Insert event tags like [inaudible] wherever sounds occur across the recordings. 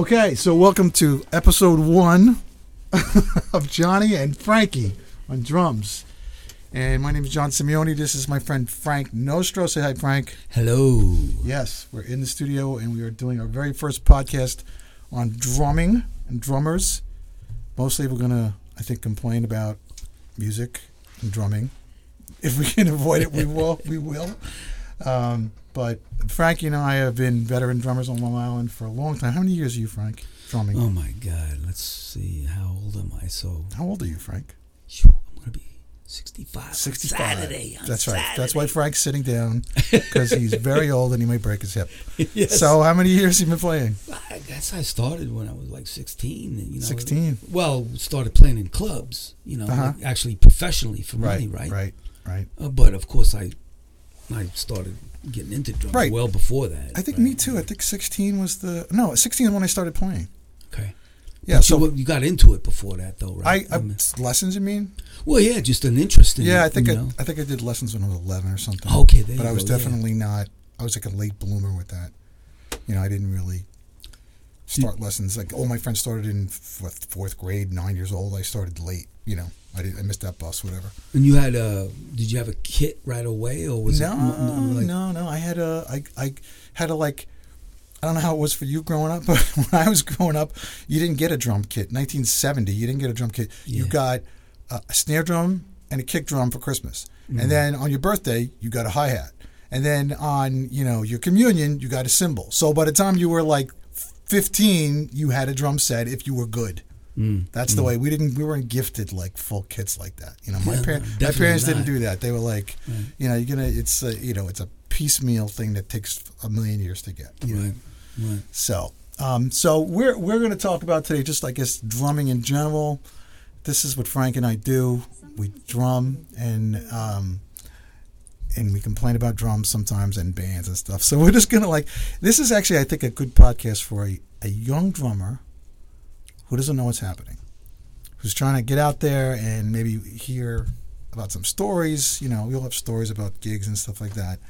Okay, so welcome to episode one [laughs] of Johnny and Frankie on drums. And my name is John Simeone. This is my friend Frank Nostro. Say hi, Frank. Hello. Yes, we're in the studio and we are doing our very first podcast on drumming and drummers. Mostly we're going to, I think, complain about music and drumming. If we can [laughs] avoid it, we will. we will. Um, but Frankie and I have been veteran drummers on Long Island for a long time. How many years are you, Frank, drumming? Oh my God. Let's see. How old am I? So, How old are you, Frank? I'm gonna be 65. on 65. Saturday. That's right. That's why Frank's sitting down because he's very [laughs] old and he might break his hip. yes. So, how many years have you been playing? I guess I started when I was like 16. and, You know, 16. Well, started playing in clubs. You know, Uh-huh. like actually professionally for money, right? Right. Right. Uh, but of course, I I started getting into drums Right. well before that. I think right? me too. I think 16 was the no. 16 is when I started playing. Okay. Yeah. But so you, you got into it before that, though, I, right? I mean- lessons. You mean? well, yeah, just an interest in Yeah. it, I think I, know? I think I did lessons when I was 11 or something. Okay, but I was go, yeah. definitely not. I was like a late bloomer with that. You know, I didn't really start lessons. Like all my friends started in fourth, fourth grade, nine years old. I started late. You know, I did. I missed that bus, whatever. And you had a? Did you have a kit right away, or was no, it? m- like- no, no. I had a. I, I had a like. I don't know how it was for you growing up, [laughs] but when I was growing up, you didn't get a drum kit. 1970, you didn't get a drum kit. You got a, a snare drum and a kick drum for Christmas, Mm-hmm. and then on your birthday, you got a hi hat, and then on you know your communion, you got a cymbal. So by the time you were like 15, you had a drum set if you were good. Mm, That's the way we didn't. We weren't gifted like full kits like that. You know, my, Yeah, par- my parents didn't do that. They were like, Right. you know, you're gonna. It's a, you know, it's a piecemeal thing that takes a million years to get. you know. Right, right. So, um, so we're we're going to talk about today, just I guess drumming in general. This is what Frank and I do. We drum and um, and we complain about drums sometimes and bands and stuff. So we're just gonna like this is actually I think a good podcast for a, a young drummer who doesn't know what's happening, who's trying to get out there and maybe hear about some stories. You know, we all have stories about gigs and stuff like that,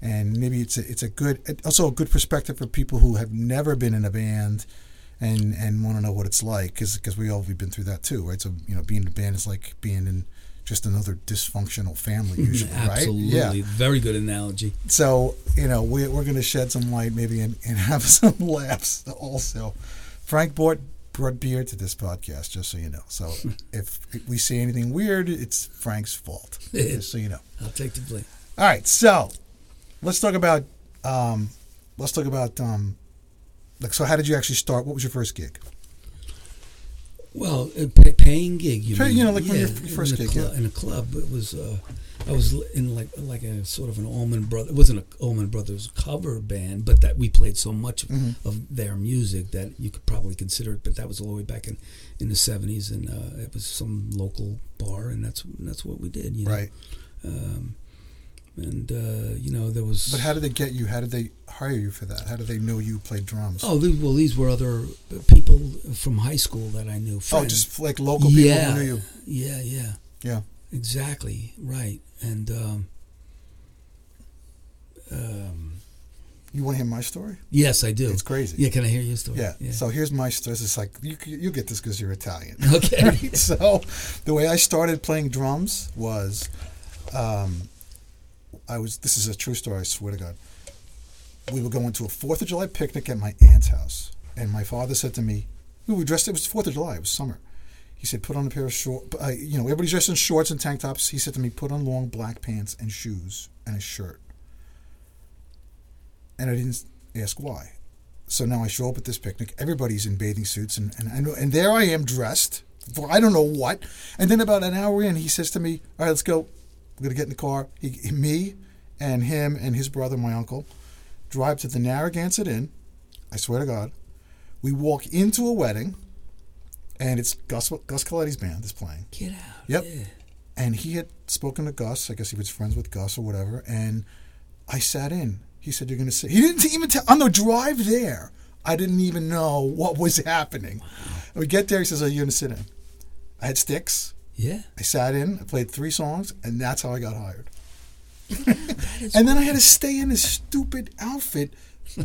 and maybe it's a, it's a good also a good perspective for people who have never been in a band. And, and want to know what it's like because we all we've been through that too right so you know being in a band is like being in just another dysfunctional family [laughs] usually Absolutely. right yeah Very good analogy. so you know we, we're going to shed some light maybe and, and [laughs] have some laughs also frank brought brought beer to this podcast just so you know so [laughs] if we say anything weird it's frank's fault [laughs] just so you know I'll take the blame. all right so let's talk about um, let's talk about um, like so how did you actually start what was your first gig Well, a pay, paying gig. You, Pay- mean? you know, like when your Yeah, first in gig, clu- yeah. in a club. It was. Uh, I was in like like a sort of an Allman Brothers. It wasn't a Allman Brothers cover band, but that we played so much Mm-hmm. of their music that you could probably consider it. But that was all the way back in, in the seventies, and uh, it was some local bar, and that's that's what we did. You know? right Um, and uh, you know there was. but how did they get you how did they hire you for that how did they know you played drums Oh, these, well, these were other people from high school that I knew. oh just like local people yeah, who knew you yeah, yeah, yeah exactly, right. And um, um, you want to hear my story yes, I do. it's crazy Yeah, can I hear your story? Yeah. So here's my story. It's like you you get this because you're Italian. [laughs] Okay. [laughs] Right? So the way I started playing drums was, um, I was. This is a true story. I swear to God. We were going to a Fourth of July picnic at my aunt's house, and my father said to me, "We were dressed. It was Fourth of July. It was summer." He said, "Put on a pair of short. Uh, you know, everybody's dressed in shorts and tank tops." He said to me, "Put on long black pants and shoes and a shirt." And I didn't ask why. So now I show up at this picnic. Everybody's in bathing suits, and and I and there I am dressed for I don't know what. And then about an hour in, he says to me, "All right, let's go. We're gonna get in the car." He, me, and him and his brother, my uncle, drive to the Narragansett Inn. I swear to God, we walk into a wedding, and it's Gus Gus Coletti's band is playing Get out. Yep. Yeah. and he had spoken to Gus. I guess he was friends with Gus or whatever. And I sat in. He said, "You're going to sit." He didn't even tell on the drive there. I didn't even know what was happening. We get there. He says, "Are you going to sit in?" I had sticks. Yeah. I sat in. I played three songs, and that's how I got hired. [laughs] And then I had to stay in this stupid outfit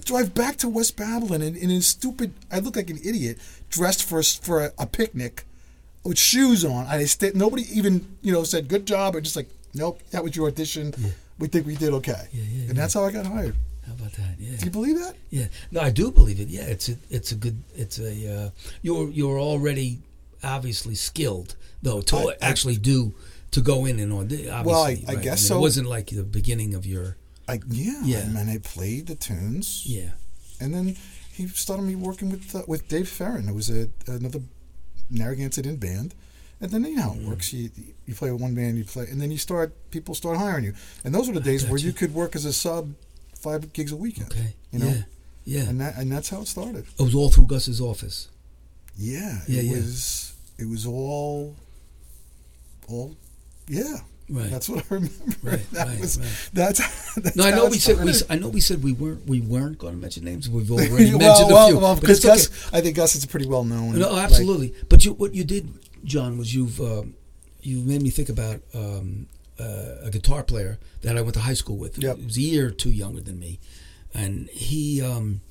drive back to West Babylon and in a stupid. I look like an idiot dressed for a, for a, a picnic with shoes on. I stayed, nobody even you know said good job or just like nope that was your audition. We think we did okay, Yeah, yeah, and yeah. that's how I got hired. How about that? Yeah. Do you believe that? Yeah, no, I do believe it. Yeah, it's a, it's a good, it's a, uh, you're you're already obviously skilled though to I- I- actually do to go in and audition. Obviously, Well, I- I right? guess mean, so. It wasn't like the beginning of your, I yeah, Yeah. And then I played the tunes. yeah, and then he started me working with uh, with Dave Farron, who was a, another Narragansett Inn band. And then you know how it Mm. works. You you play with one band, you play, and then you start people start hiring you. And those were the days where gotcha. you could work as a sub five gigs a weekend. okay, You know, yeah, yeah. and that and that's how it started. it was all through Gus's office. Yeah, Yeah, it yeah. was it was all all yeah. Right. That's what I remember. Right, [laughs] that right, was right. that's, that's No, I know we said we. I know we said we weren't we weren't going to mention names. We've [laughs] already mentioned well, a few. well, but because it's okay. I think Gus is pretty well known. No, like- absolutely. but you, what you did, John, was you've um, you made me think about um, uh, a guitar player that I went to high school with. Yep. He was a year or two younger than me, and he um,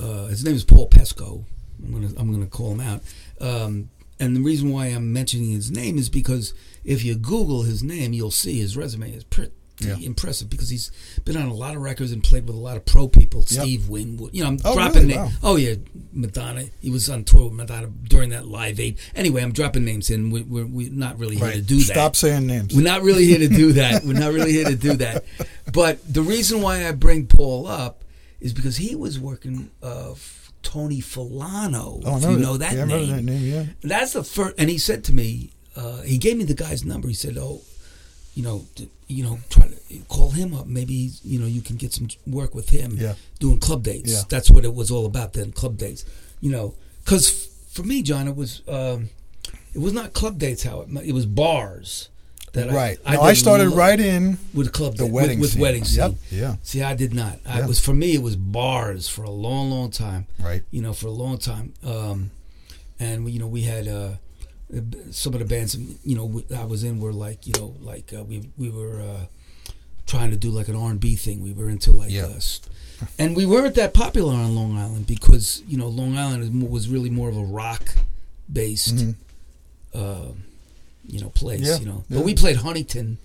uh, his name is Paul Pesco. I'm gonna I'm gonna call him out. Um, and the reason why I'm mentioning his name is because if you Google his name, you'll see his resume is pretty Yeah. impressive because he's been on a lot of records and played with a lot of pro people. Steve Winwood, you know, I'm Oh, dropping really? names. Wow. Oh yeah, Madonna. He was on tour with Madonna during that Live Aid. Anyway, I'm dropping names in. We, we're we're not really here Right. to do that. Stop saying names. We're not really here to do that. We're not really here to do that. [laughs] But the reason why I bring Paul up is because he was working uh, Tony Filano. Oh, I if know you that. know that yeah, I name. remember that name. Yeah. That's the first. And he said to me, uh, he gave me the guy's number. He said, "Oh, you know, you know, try to call him up. Maybe you know you can get some work with him Yeah. doing club dates. Yeah. That's what it was all about then. Club dates. You know, because for me, John, it was um, it was not club dates. How it, it was bars. That Right. I, no, I started lo- right in with club the wedding with, with wedding scene. Yep. Yeah. See, I did not. I Yeah. was for me. It was bars for a long, long time Right. you know, for a long time. Um, and we, you know, we had uh, some of the bands, you know, I was in were like, you know, like uh, we we were uh, trying to do like an R and B thing. We were into like, Yeah. uh, and we weren't that popular on Long Island because you know Long Island was really more of a rock based, Mhm. You know, place. Yeah, You know, yeah. but we played Huntington.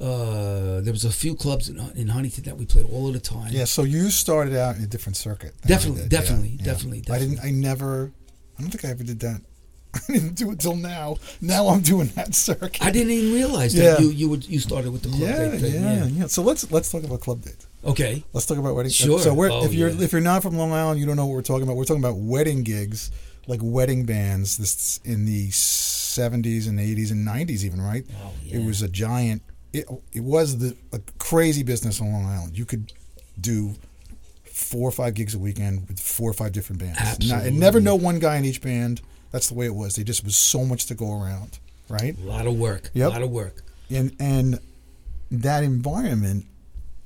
Uh, there was a few clubs in, in Huntington that we played all of the time. Yeah. So you started out in a different circuit. Definitely, definitely, Yeah, yeah. definitely, I didn't. I never. I don't think I ever did that. [laughs] I didn't do it till now. Now I'm doing that circuit. I didn't even realize that you you would you started with the club yeah, date thing. yeah, yeah. So let's let's talk about club dates. Okay. Let's talk about wedding. Sure. So we're, Oh, if you're if you're not from Long Island, you don't know what we're talking about. We're talking about wedding gigs, like wedding bands. This in the '70s and '80s and '90s, even right. Oh, It was a giant. It, it was the a crazy business on Long Island. You could do four or five gigs a weekend with four or five different bands. Absolutely. and never know one guy in each band. That's the way it was. There just was so much to go around, right? A lot of work. Yep. A lot of work. and and that environment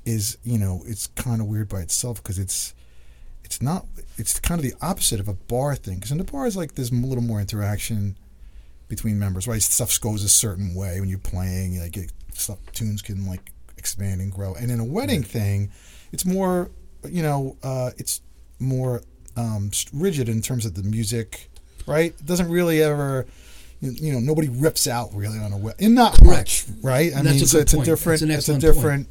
is you know it's kind of weird by itself because it's it's not it's kind of the opposite of a bar thing because in the bars like there's a little more interaction between members right stuff goes a certain way when you're playing like it, stuff tunes can like expand and grow and in a wedding thing it's more you know uh, it's more um, rigid in terms of the music right it doesn't really ever you know nobody rips out really on a wedding and not much right i That's mean a so it's point. a different it's a excellent point. different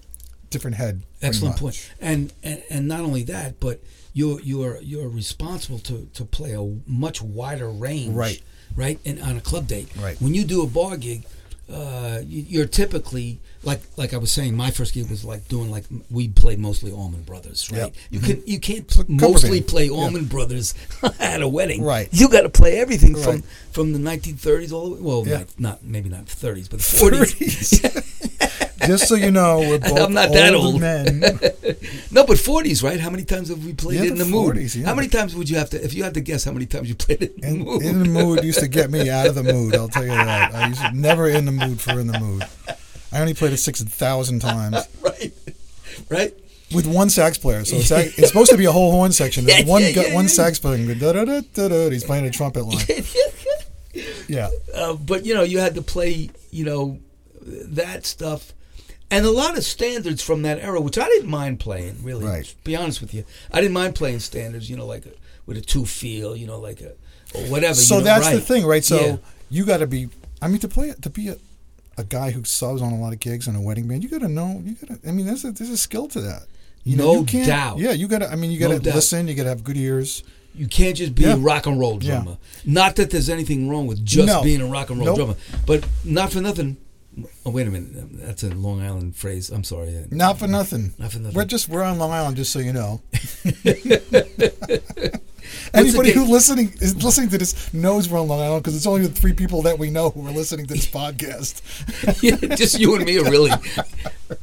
different head Excellent much. point. And, and and not only that, but you're you're you're responsible to to play a much wider range. Right. Right. And on a club date. Right. When you do a bar gig. Uh, you- you're typically like like I was saying. My first gig was like doing like we played mostly Allman Brothers, right? Yep. You mm-hmm. can you can't mostly band. play. Allman Brothers [laughs] at a wedding, Right. You got to play everything from Right. from the 1930s all the way. Well, Yeah. not, not maybe not 30s, but [laughs] 40s. [laughs] just so you know we're both I'm not that old old. men No, but forties, right? How many times have we played Yeah, it in the the mood? 40s, yeah. How many times would you have to, if you had to guess, how many times you played it in, in, the mood? in the mood used to get me out of the mood i'll tell you that i used to never in the mood for in the mood i only played it six thousand [laughs] times right, right. with one sax player so it's, [laughs] act- it's supposed to be a whole horn section There's Yeah, one yeah, yeah, one sax player go, da-da-da-da-da, he's playing a trumpet line [laughs] yeah uh, but you know, you had to play, you know, that stuff, and a lot of standards from that era, which I didn't mind playing. Really, Right. to be honest with you, I didn't mind playing standards. You know, like a, with a two feel. You know, like a or whatever. So you know, that's the thing, right? So Yeah. you got to be. I mean, to play it, to be a, a guy who subs on a lot of gigs in a wedding band, you got to know. You got to. I mean, there's a there's a skill to that. You know, No you can't, doubt. Yeah, you got to. I mean, you got No to doubt. listen. You got to have good ears. You can't just be Yeah. a rock and roll Yeah. drummer. Not that there's anything wrong with just No. being a rock and roll Nope. drummer, but not for nothing. Oh wait a minute, that's a Long Island phrase. I'm sorry. Not for nothing. Not for nothing. We're just we're on Long Island, just so you know. [laughs] [laughs] Anybody who listening is listening to this knows we're on Long Island because it's only the three people that we know who are listening to this [laughs] podcast. [laughs] Yeah, just you and me really.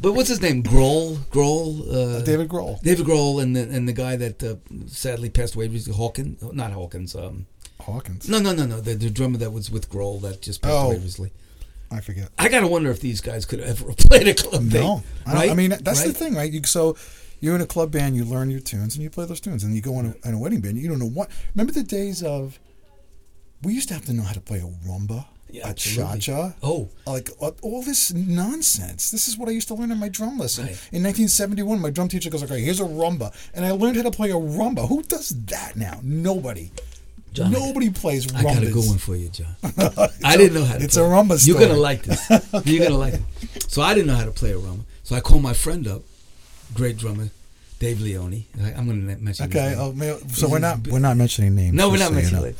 But what's his name? Grohl. Grohl. Uh, David Grohl, David Grohl and the and the guy that uh, sadly passed away recently, Hawkins. Not Hawkins. Um, Hawkins. no, no, no, no. The, the drummer that was with Grohl that just passed Oh. away recently. I forget. I gotta wonder if these guys could ever [laughs] play a club No, band, I, right? I mean that's the thing, right? You, so you're in a club band, you learn your tunes, and you play those tunes, and you go in a, in a wedding band. You don't know what. Remember the days of we used to have to know how to play a rumba, Yeah, a cha cha. Oh, like uh, all this nonsense. This is what I used to learn in my drum lesson. Right. In 1971, my drum teacher goes like, "Okay, here's a rumba," and I learned how to play a rumba. Who does that now? Nobody. John, Nobody plays rumbas. I got a good one for you, John. [laughs] I didn't know how to. it's play. a rumba You're gonna like this. [laughs] You're gonna like it. So I didn't know how to play a rumba. So I called my friend up, great drummer, Dave Leone. I, I'm gonna mention. his Okay, name. oh, so we're not we're not mentioning names. No, we're not so you mentioning know. it.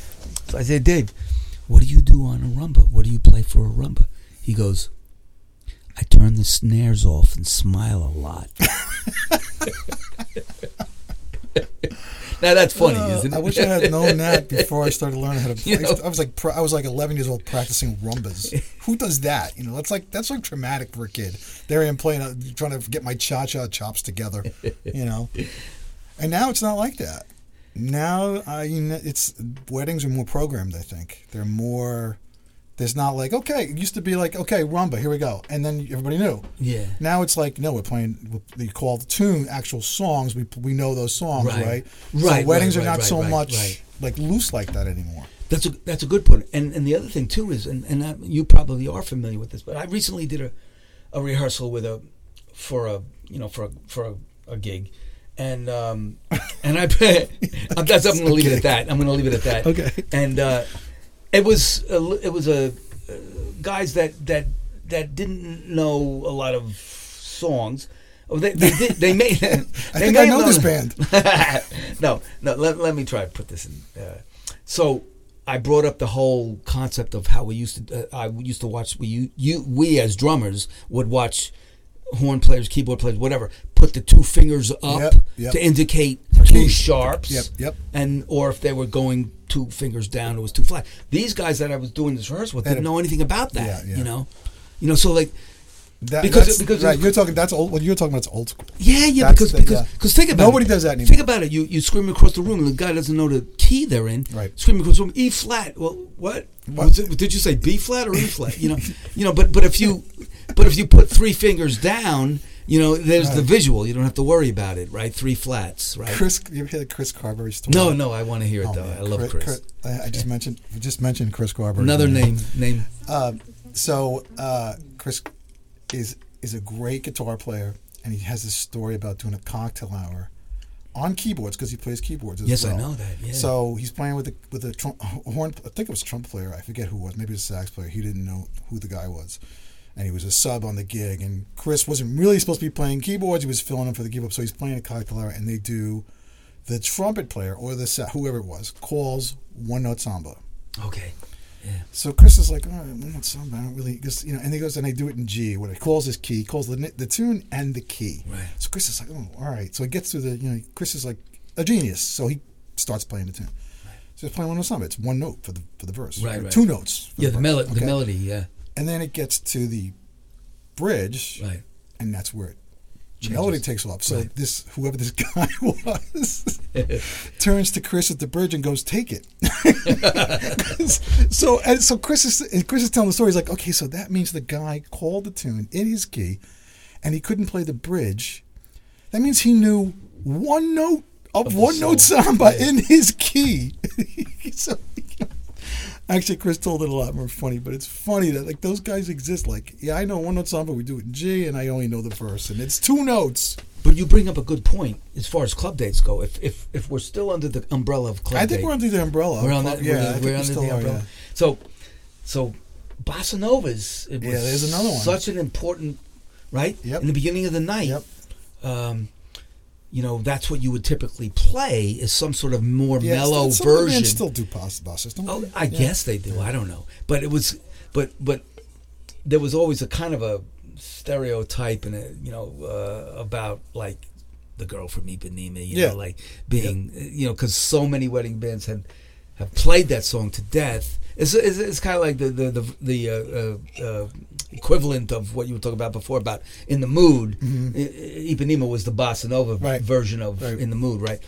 So I said, Dave, what do you do on a rumba? What do you play for a rumba? He goes, I turn the snares off and smile a lot. [laughs] [laughs] now that's funny, Uh, isn't it? I wish I had known [laughs] that before I started learning how to play. You know? I was like, I was like 11 years old practicing rumbas. [laughs] Who does that? You know, that's like that's like traumatic for a kid. There I am playing, uh, trying to get my cha cha chops together. You know, [laughs] and now it's not like that. Now I, you know, it's weddings are more programmed. I think they're more. There's not like okay. It used to be like okay, rumba, here we go, and then everybody knew. yeah. Now it's like no, we're playing. We call the tune actual songs. We we know those songs, Right. right? Right, So weddings right, are not right, so much like loose like that anymore. That's a that's a good point. And and the other thing too is, and and I, you probably are familiar with this, but I recently did a a rehearsal with a for a you know for a for a, a gig, and um and I [laughs] [laughs] I'm, that's, I'm going to leave it at that. I'm going to leave it at that. Okay. And uh, it was a, it was a uh, guys that that that didn't know a lot of songs. Oh, they they did, they made. [laughs] I they think may I know this band. [laughs] no, no. Let, let me try to put this in. Uh, so I brought up the whole concept of how we used to. Uh, I used to watch. We you, you we as drummers would watch horn players, keyboard players, whatever, put the two fingers up Yep, yep. to indicate two sharps. Yep, yep. And or if they were going two fingers down, it was too flat. These guys that I was doing this rehearsal with didn't know anything about that. Yeah, yeah. You know, you know. So like, That, Because- that's, because right, you're talking. That's old. What you're talking about is old school. Yeah, yeah, That's because the- because yeah. because think about it. Nobody it. does that anymore. Think about it. You you scream across the room and the guy doesn't know the key they're in. Right. Scream across the room. E flat. Well, what? What? Was it, did you say B flat or E flat? You know, you know. But but if you but if you put three fingers down, you know, there's the visual. You don't have to worry about it, right? Three flats, right? Chris, you ever hear the Chris Carberry story? no, no. I want to hear it Oh, though. man. I love Chris. I I just mentioned just mentioned Chris Carberry. Another name name. Uh, so uh, Chris is is a great guitar player, and he has this story about doing a cocktail hour on keyboards because he plays keyboards as Yes, I know that. Yeah. So he's playing with a with a trump, horn. I think it was a trumpet player. I forget who it was. Maybe it was a sax player. He didn't know who the guy was, and he was a sub on the gig. And Chris wasn't really supposed to be playing keyboards. He was filling in for the keyboard. So he's playing a cocktail hour, and they do the trumpet player or the sa- whoever it was calls one note samba. okay. Yeah. So Chris is like, oh, note samba. I don't really, because you know, and he goes and I do it in G. What he calls his key, he calls the the tune and the key. Right. So Chris is like, oh, all right. So he gets to the, you know, Chris is like a genius. So he starts playing the tune. So he's playing one note samba. It's one note for the for the verse. Right, right. Two notes. for Yeah. The verse. melody. The melody. Yeah. And then it gets to the bridge, Right. and that's where it, the. Melody takes off. So Right. this whoever this [laughs] guy was [laughs] turns to Chris at the bridge and goes, "Take it." [laughs] so and so Chris is Chris is telling the story. He's like, "Okay, so that means the guy called the tune in his key, and he couldn't play the bridge. That means he knew one note of, Of one note samba Right. in his key. so." Actually, Chris told it a lot more funny, but it's funny that like those guys exist. Like, yeah, I know one note song, but we do it in G, and I only know the verse, and it's two notes. But you bring up a good point as far as club dates go. If if if we're still under the umbrella of club I think date, we're under the umbrella. we're on that. yeah, we're, I think we're we under the are, umbrella. yeah. So, so bossa novas. It was Yeah, there's another one. Such an important, right? Yep. In the beginning of the night. Yep. Um, you know, that's what you would typically play is some sort of more Yeah, mellow some of version. still do boss bosses, don't Oh. I Yeah. guess they do. I don't know, but it was, but but there was always a kind of a stereotype and you know uh, about like the girl from Ipanema, you Yeah. know, like being you know because so many wedding bands have have played that song to death. It's it's, it's kind of like the the the, the uh, uh, uh, equivalent of what you were talking about before about in the mood. I- I- Ipanema was the bossa nova Mm-hmm. Right. version of Right. Mm-hmm. in the mood, right?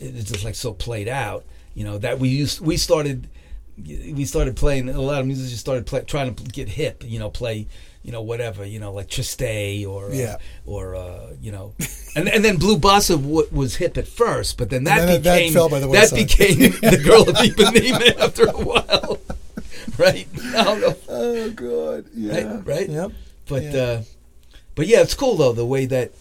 It- It's just like so played out. You know that we used we started we started playing a lot of musicians started play, trying to get hip. You know, play you know whatever you know like Triste or uh, Yeah. or uh, you know, and and then blue bossa w- was hip at first, but then that then that became by the that became [laughs] the girl of Ipanema [laughs] after a while, [laughs] right? I don't know. Oh God, yeah, Right, right? Yep. But Yeah. uh, but yeah, it's cool though the way that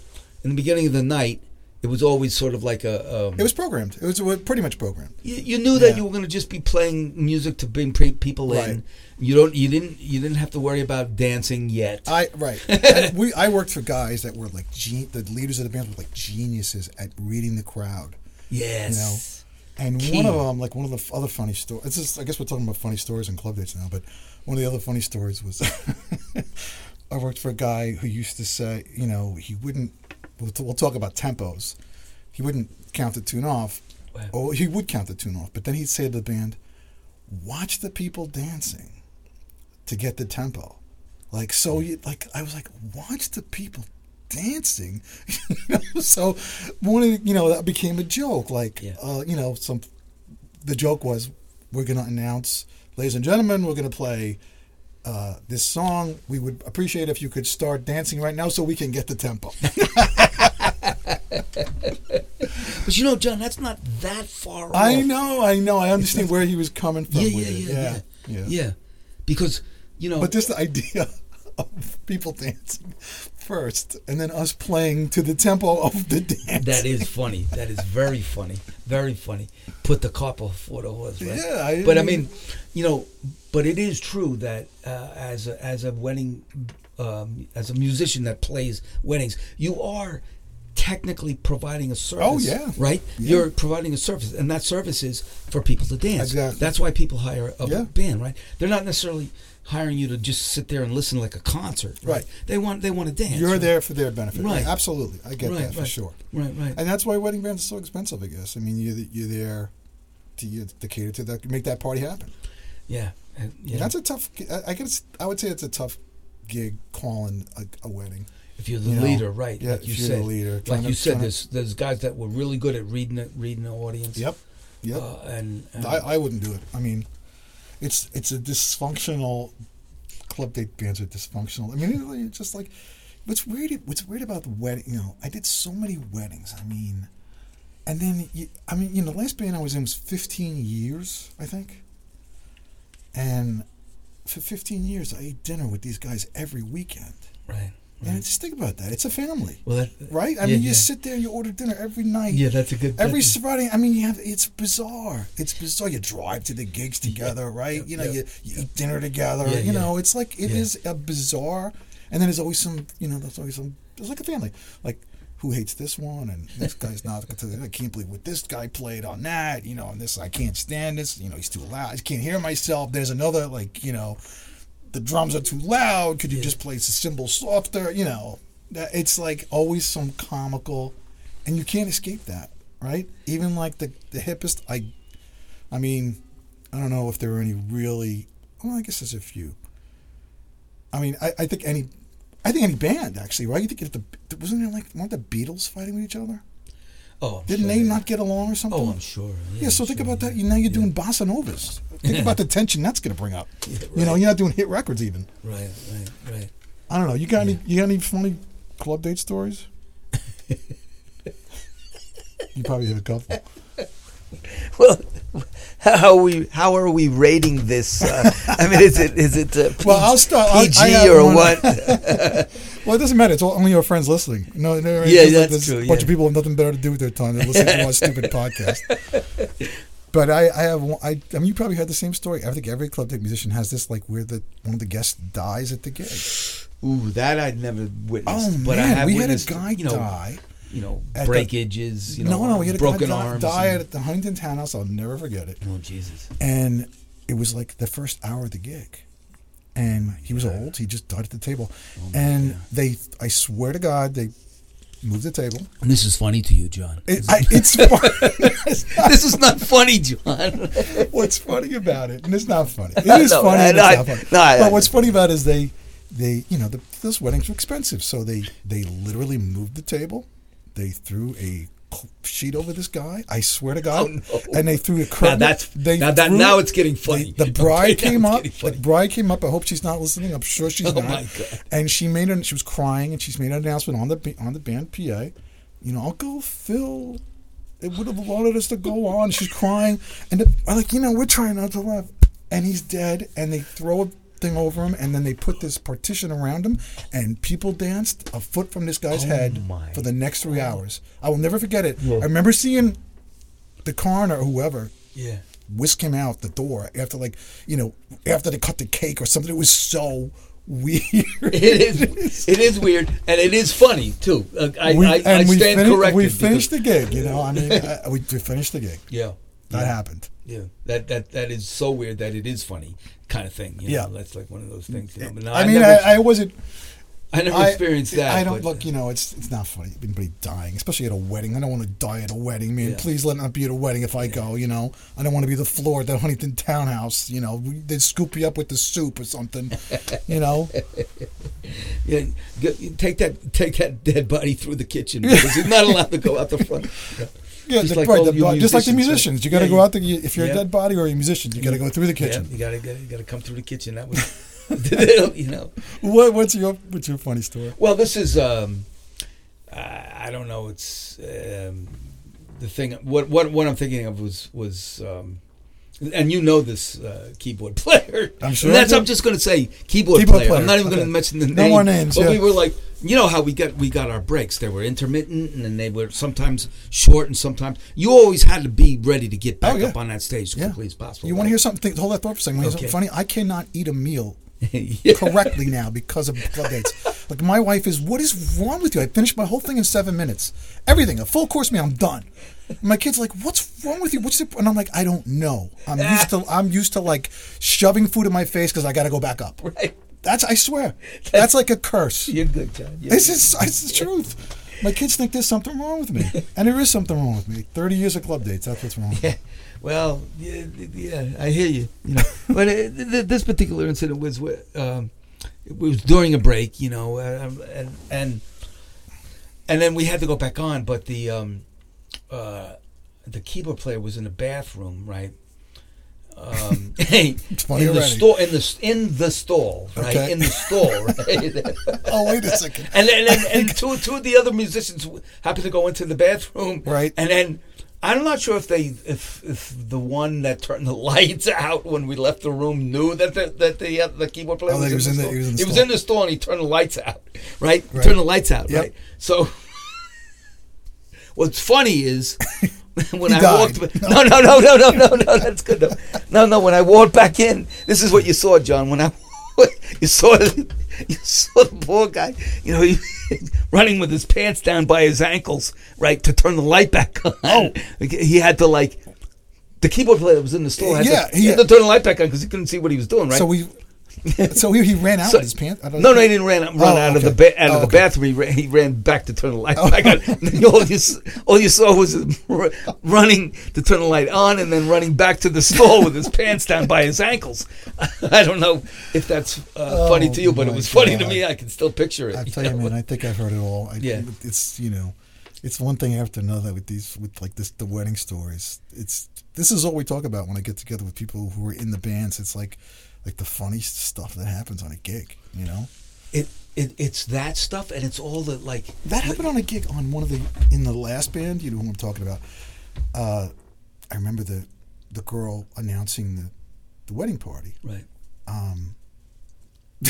in the beginning of the night it was always sort of like a. Um, It was programmed. It was uh, pretty much programmed. you, you knew that Yeah. you were going to just be playing music to bring pre- people in. You don't. You didn't. You didn't have to worry about dancing yet. I right. And we I worked for guys that were like gen- the leaders of the band were like geniuses at reading the crowd. yes. You know, And Key. one of them, like one of the f- other funny stories. This is, I guess we're talking about funny stories and club dates now, but one of the other funny stories was [laughs] I worked for a guy who used to say, you know, he wouldn't. We'll, t- we'll talk about tempos. He wouldn't count the tune off, Wow. or he would count the tune off, but then he'd say to the band, "Watch the people dancing to get the tempo." Like so, you like I was like, watch the people dancing. [laughs] So one you know that became a joke. Like Yeah. uh, you know, some the joke was we're going to announce, ladies and gentlemen, we're going to play uh, this song. We would appreciate if you could start dancing right now so we can get the tempo. [laughs] But you know, John, that's not that far. I off. know, I know, I understand where he was coming from. Yeah, yeah, yeah, yeah, yeah, yeah, Because you know, But just the idea [laughs] of people dancing first, and then us playing to the tempo of the dance. that is funny. That is very funny. Very funny. Put the cart before the horse, right? Yeah, I- but I mean, you know, but it is true that uh, as a, as a wedding, um, as a musician that plays weddings, you are technically providing a service. Oh, yeah. right. Yeah. You're providing a service, and that service is for people to dance. Exactly. That's why people hire a Yeah. band, right? They're not necessarily hiring you to just sit there and listen like a concert, Right. They want they want to dance. You're right? there for their benefit. Right. Absolutely. I get Right, that for sure. Right, right. And that's why wedding bands are so expensive, I guess. I mean, you're, you're there to, you to cater to that, make that party happen. yeah, and, yeah. That's a tough, I I guess, I would say it's a tough gig calling a, a wedding. If you're the You know, leader, right? yeah, like you if you're said, the leader, like you to- said, there's there's guys that were really good at reading it, reading the audience. Yep. Yep. Uh, and, and I, I wouldn't do it. I mean, it's it's a dysfunctional club date bands are dysfunctional. I mean, it's just like what's weird. What's weird about the wedding? You know, I did so many weddings. I mean, and then you, I mean, you know, the last band I was in was 15 years, I think, and for 15 years I ate dinner with these guys every weekend. right. And just think about that. It's a family, Well, that, right? I Yeah, mean, you yeah. sit there, and you order dinner every night. yeah, that's a good. Every that's- Friday, I mean, you have it's bizarre. It's bizarre. You drive to the gigs together, right? you know, yeah, you, you eat dinner together. Yeah, you yeah. know, it's like it Yeah. is a bizarre. And then there's always some, you know, there's always some. It's like a family. Like who hates this one and this [laughs] guy's not. I can't believe what this guy played on that. You know, and this I can't stand this. You know, he's too loud. I can't hear myself. There's another like you know, the drums are too loud. Could you just play the cymbals softer? You know, it's like always some comical, and you can't escape that, right? Even like the the hippest, I, I mean, I don't know if there are any really. Well, I guess there's a few. I mean, I, I think any, I think any band actually, right? You think if the wasn't there like weren't the Beatles fighting with each other? Oh, I'm Didn't sure. they not get along or something? Oh, I'm sure. Yeah, Yeah, so I'm think sure, about that. You now you're doing bossa novas. Think about the [laughs] tension that's going to bring up. Yeah, You know, you're not doing hit records even. Right, right, right. I don't know. You got any? You got any funny club date stories? [laughs] you probably have a couple. [laughs] Well, how are we how are we rating this? Uh, I mean, is it is it uh, P- Well, I'll start- I- PG I have or one- what? Well, it doesn't matter. It's all, only your friends listening. No, no Yeah, that's this true, bunch yeah. of people have nothing better to do with their time than listen to our [laughs] stupid podcast. But I, I have, one- I, I mean, you probably had the same story. I think every club date musician has this, like where the one of the guests dies at the gig. Ooh, that I'd never witnessed. Oh but I man, have we had a guy you know, die. You know, at the- breakages. you know, no, no, we had a broken guy die, arms. die and- at the Huntington Townhouse. I'll never forget it. oh Jesus! and it was like the first hour of the gig and he was old. He just died at the table. Oh and God. they i swear to god they moved the table. And this is funny to you, John. it, I, it's [laughs] fun. [laughs] this is not funny, John. [laughs] what's funny about it and it's not funny. It is No, funny and I- it's I- not funny. no, I- but what's funny about it is they they you know the, those weddings were expensive. So they they literally moved the table. They threw a sheet over this guy? I swear to god. Oh, no. and they threw a curtain. that's- they now that- threw- now it's getting funny. they- the [laughs] bride Okay, came up. the bride came up. I hope she's not listening. I'm sure she's [laughs] Oh, not. and she made an she was crying and she's made an announcement on the on the band pa you know uncle phil it would have wanted us to go on. She's crying. And the, I'm like you know we're trying not to laugh. And he's dead. And they throw a thing over him and then they put this partition around him and people danced a foot from this guy's Oh, head for the next three hours i will never forget it Yeah. i remember seeing the coroner or whoever Yeah. whisk him out the door after like you know after they cut the cake or something. It was so weird. It is. It is weird, and it is funny too. Uh, I, We- I, I and stand corrected. We finished the gig. You know, I mean, [laughs] uh, we, we finished the gig. Yeah. That yeah. happened. Yeah, that that that is so weird that it is funny, kind of thing. You know? Yeah. that's like one of those things. You know? No, I I, mean, never, I, I wasn't. I never I, experienced that. I don't but- look. Uh, you know, it's it's not funny. Anybody dying, especially at a wedding. I don't want to die at a wedding. Man, Yeah. please let it not be at a wedding if I go. You know, I don't want to be the floor at the Huntington Townhouse. You know, they'd scoop you up with the soup or something. You know, [laughs] Yeah, take that take that dead body through the kitchen because he's not allowed to go out the front. [laughs] yeah, Just the- like right, the- you just like the musicians, musicians. You got to yeah, go out there. If you're yeah. a dead body or a musician, you got to go through the kitchen. Yeah, you gotta you gotta come through the kitchen. That was, [laughs] [laughs] you know. What, what's your what's your funny story? Well, this is um, I I don't know. It's um, the thing. What what what I'm thinking of was was. Um, and you know this uh, keyboard [laughs] player. I'm sure And that's. I'm just going to say keyboard, Keyboard player. player, I'm not even okay. going to mention the No name. more names, But yeah. we were like, you know how we got we got our breaks. They were intermittent, and then they were sometimes short, and sometimes you always had to be ready to get back Oh, yeah. up on that stage as Yeah. quickly as possible. You want to hear something? Hold that thought for a second. Okay. something funny? I cannot eat a meal [laughs] yeah. correctly now because of club dates. [laughs] Like my wife is, what is wrong with you? I finished my whole thing in seven minutes. Everything, a full course meal, I'm done. My kid's like, what's wrong with you? What's the? And I'm like, I don't know. I'm used to [laughs] I'm used to like shoving food in my face because I got to go back up. Right. That's I swear. That's like a curse. You're good, John. You're This is it's the truth. My kids think there's something wrong with me, [laughs] and there is something wrong with me. Thirty years of club dates. That's what's wrong. Yeah. Well, yeah, yeah, I hear you. You know, [laughs] but uh, th- th- this particular incident was um, it was during a break, you know, uh, and and and then we had to go back on, but the um, uh, the keyboard player was in the bathroom, right? [laughs] Um, in the store, in the in the stall, right? Okay. In the stall, [laughs] right? [laughs] Oh wait a second. and then and, and two two of the other musicians happened to go into the bathroom, Right. And then I'm not sure if they if if the one that turned the lights out when we left the room knew that the that the uh, the keyboard player Oh, was, he was in in the the- store. he was in the He was in the store and he turned the lights out, right? He Right. Turned the lights out, Yep. right? So. What's funny is [laughs] when I died. walked. No, no, no, no, no, no, no. That's good. No, no, no. When I walked back in, this is what you saw, John. When I [laughs] you saw you saw the poor guy, you know, he, [laughs] running with his pants down by his ankles, right, to turn the light back on. Oh. he had to like. The keyboard player that was in the store had, Yeah, to, he had yeah. to turn the light back on because he couldn't see what he was doing, right? So we, [laughs] so he, he ran out So- with his pants. I don't No, know. no, he didn't run, run Oh, out of the okay. ba- out Oh, of the okay. bathroom. He ran, he ran back to turn the light Oh. back on. [laughs] All you all you saw was [laughs] running to turn the light on, and then running back to the stall with his pants down by his ankles. I don't know if that's uh, funny to you, but it Oh, was funny to me. I can still picture it. I you tell you, know? man, I think I've heard it all. I, Yeah. it's you know, it's one thing after another with these with like this the wedding stories. It's this is all we talk about when I get together with people who are in the bands. It's like like the funny stuff that happens on a gig. You know, it, it it's that stuff, and it's all the like that happened on a gig on one of the in the last band. You know who I'm talking about. Uh, I remember the the girl announcing the, the wedding party. Right. Um, [laughs]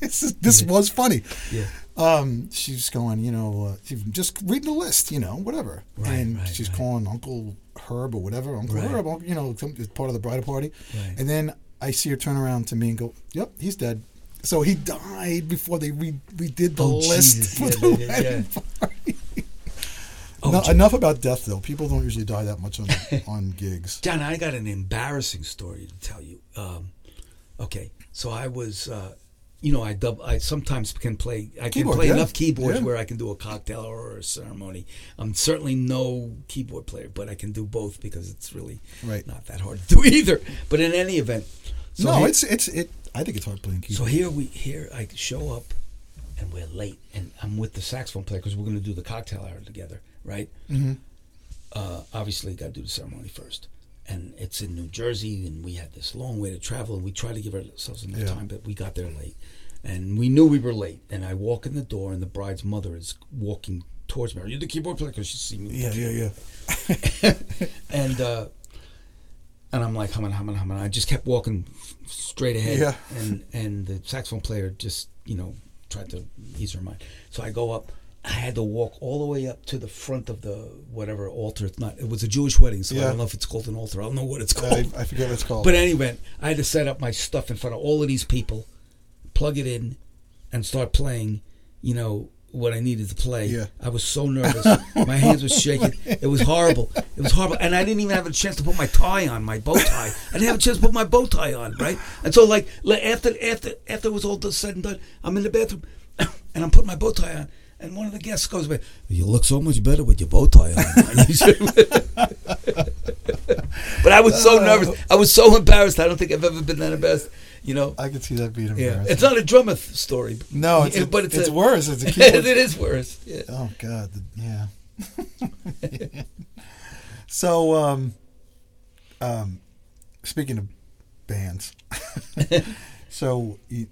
this is, this was funny. Yeah. Um, she's going, you know, uh, she's just reading the list, you know, whatever. Right, and right, she's right. calling Uncle Herb or whatever, Uncle. Herb, you know, part of the bridal party. Right. And then I see her turn around to me and go, "Yep, he's dead." So he died before they re- redid the Oh, list Jesus. for Yeah, the yeah, wedding yeah. party. Oh, No- enough about death, though. People don't usually die that much on [laughs] on gigs. John, I got an embarrassing story to tell you. Um, okay, so I was, uh, you know, I dub. I sometimes can play. I can play yeah. enough keyboards Yeah. where I can do a cocktail or a ceremony. I'm certainly no keyboard player, but I can do both because it's really Right. not that hard to do [laughs] either. But in any event, so no, here- it's it's it. I think it's hard playing So here we here I show up, and we're late, and I'm with the saxophone player because we're going to do the cocktail hour together, right? hmm Uh, obviously, got to do the ceremony first, and it's in New Jersey, and we had this long way to travel, and we tried to give ourselves enough Yeah. time, but we got there late, and we knew we were late. And I walk in the door, and the bride's mother is walking towards me. Are you the keyboard player? Because she's seen me. Yeah, yeah, yeah. [laughs] and uh, and I'm like humming, humming, humming. I just kept walking straight ahead, Yeah. and and the saxophone player just you know tried to ease her mind. So I go up. I had to walk all the way up to the front of the whatever altar. It's not. It was a Jewish wedding, so I don't know if it's called an altar. I don't know what it's called. I, I forget what it's called. But anyway, I had to set up my stuff in front of all of these people, plug it in, and start playing. You know what I needed to play. Yeah. I was so nervous. my hands were shaking. It was horrible. It was horrible, and I didn't even have a chance to put my tie on, my bow tie. I didn't have a chance to put my bow tie on, right? And so, like, like after after after it was all said and done, I'm in the bathroom, [coughs] and I'm putting my bow tie on. And one of the guests goes, "You look so much better with your bow tie on." [laughs] And he said- [laughs] but I was so nervous. I was so embarrassed. I don't think I've ever been that embarrassed. You know. I could see that being Yeah. It's not a drummer th- story. no, it's, It- but it's, it's a, worse. It's a [laughs] it keyboard. is worse. Yeah. Oh God, the, yeah. so, um, um, speaking of bands, so you,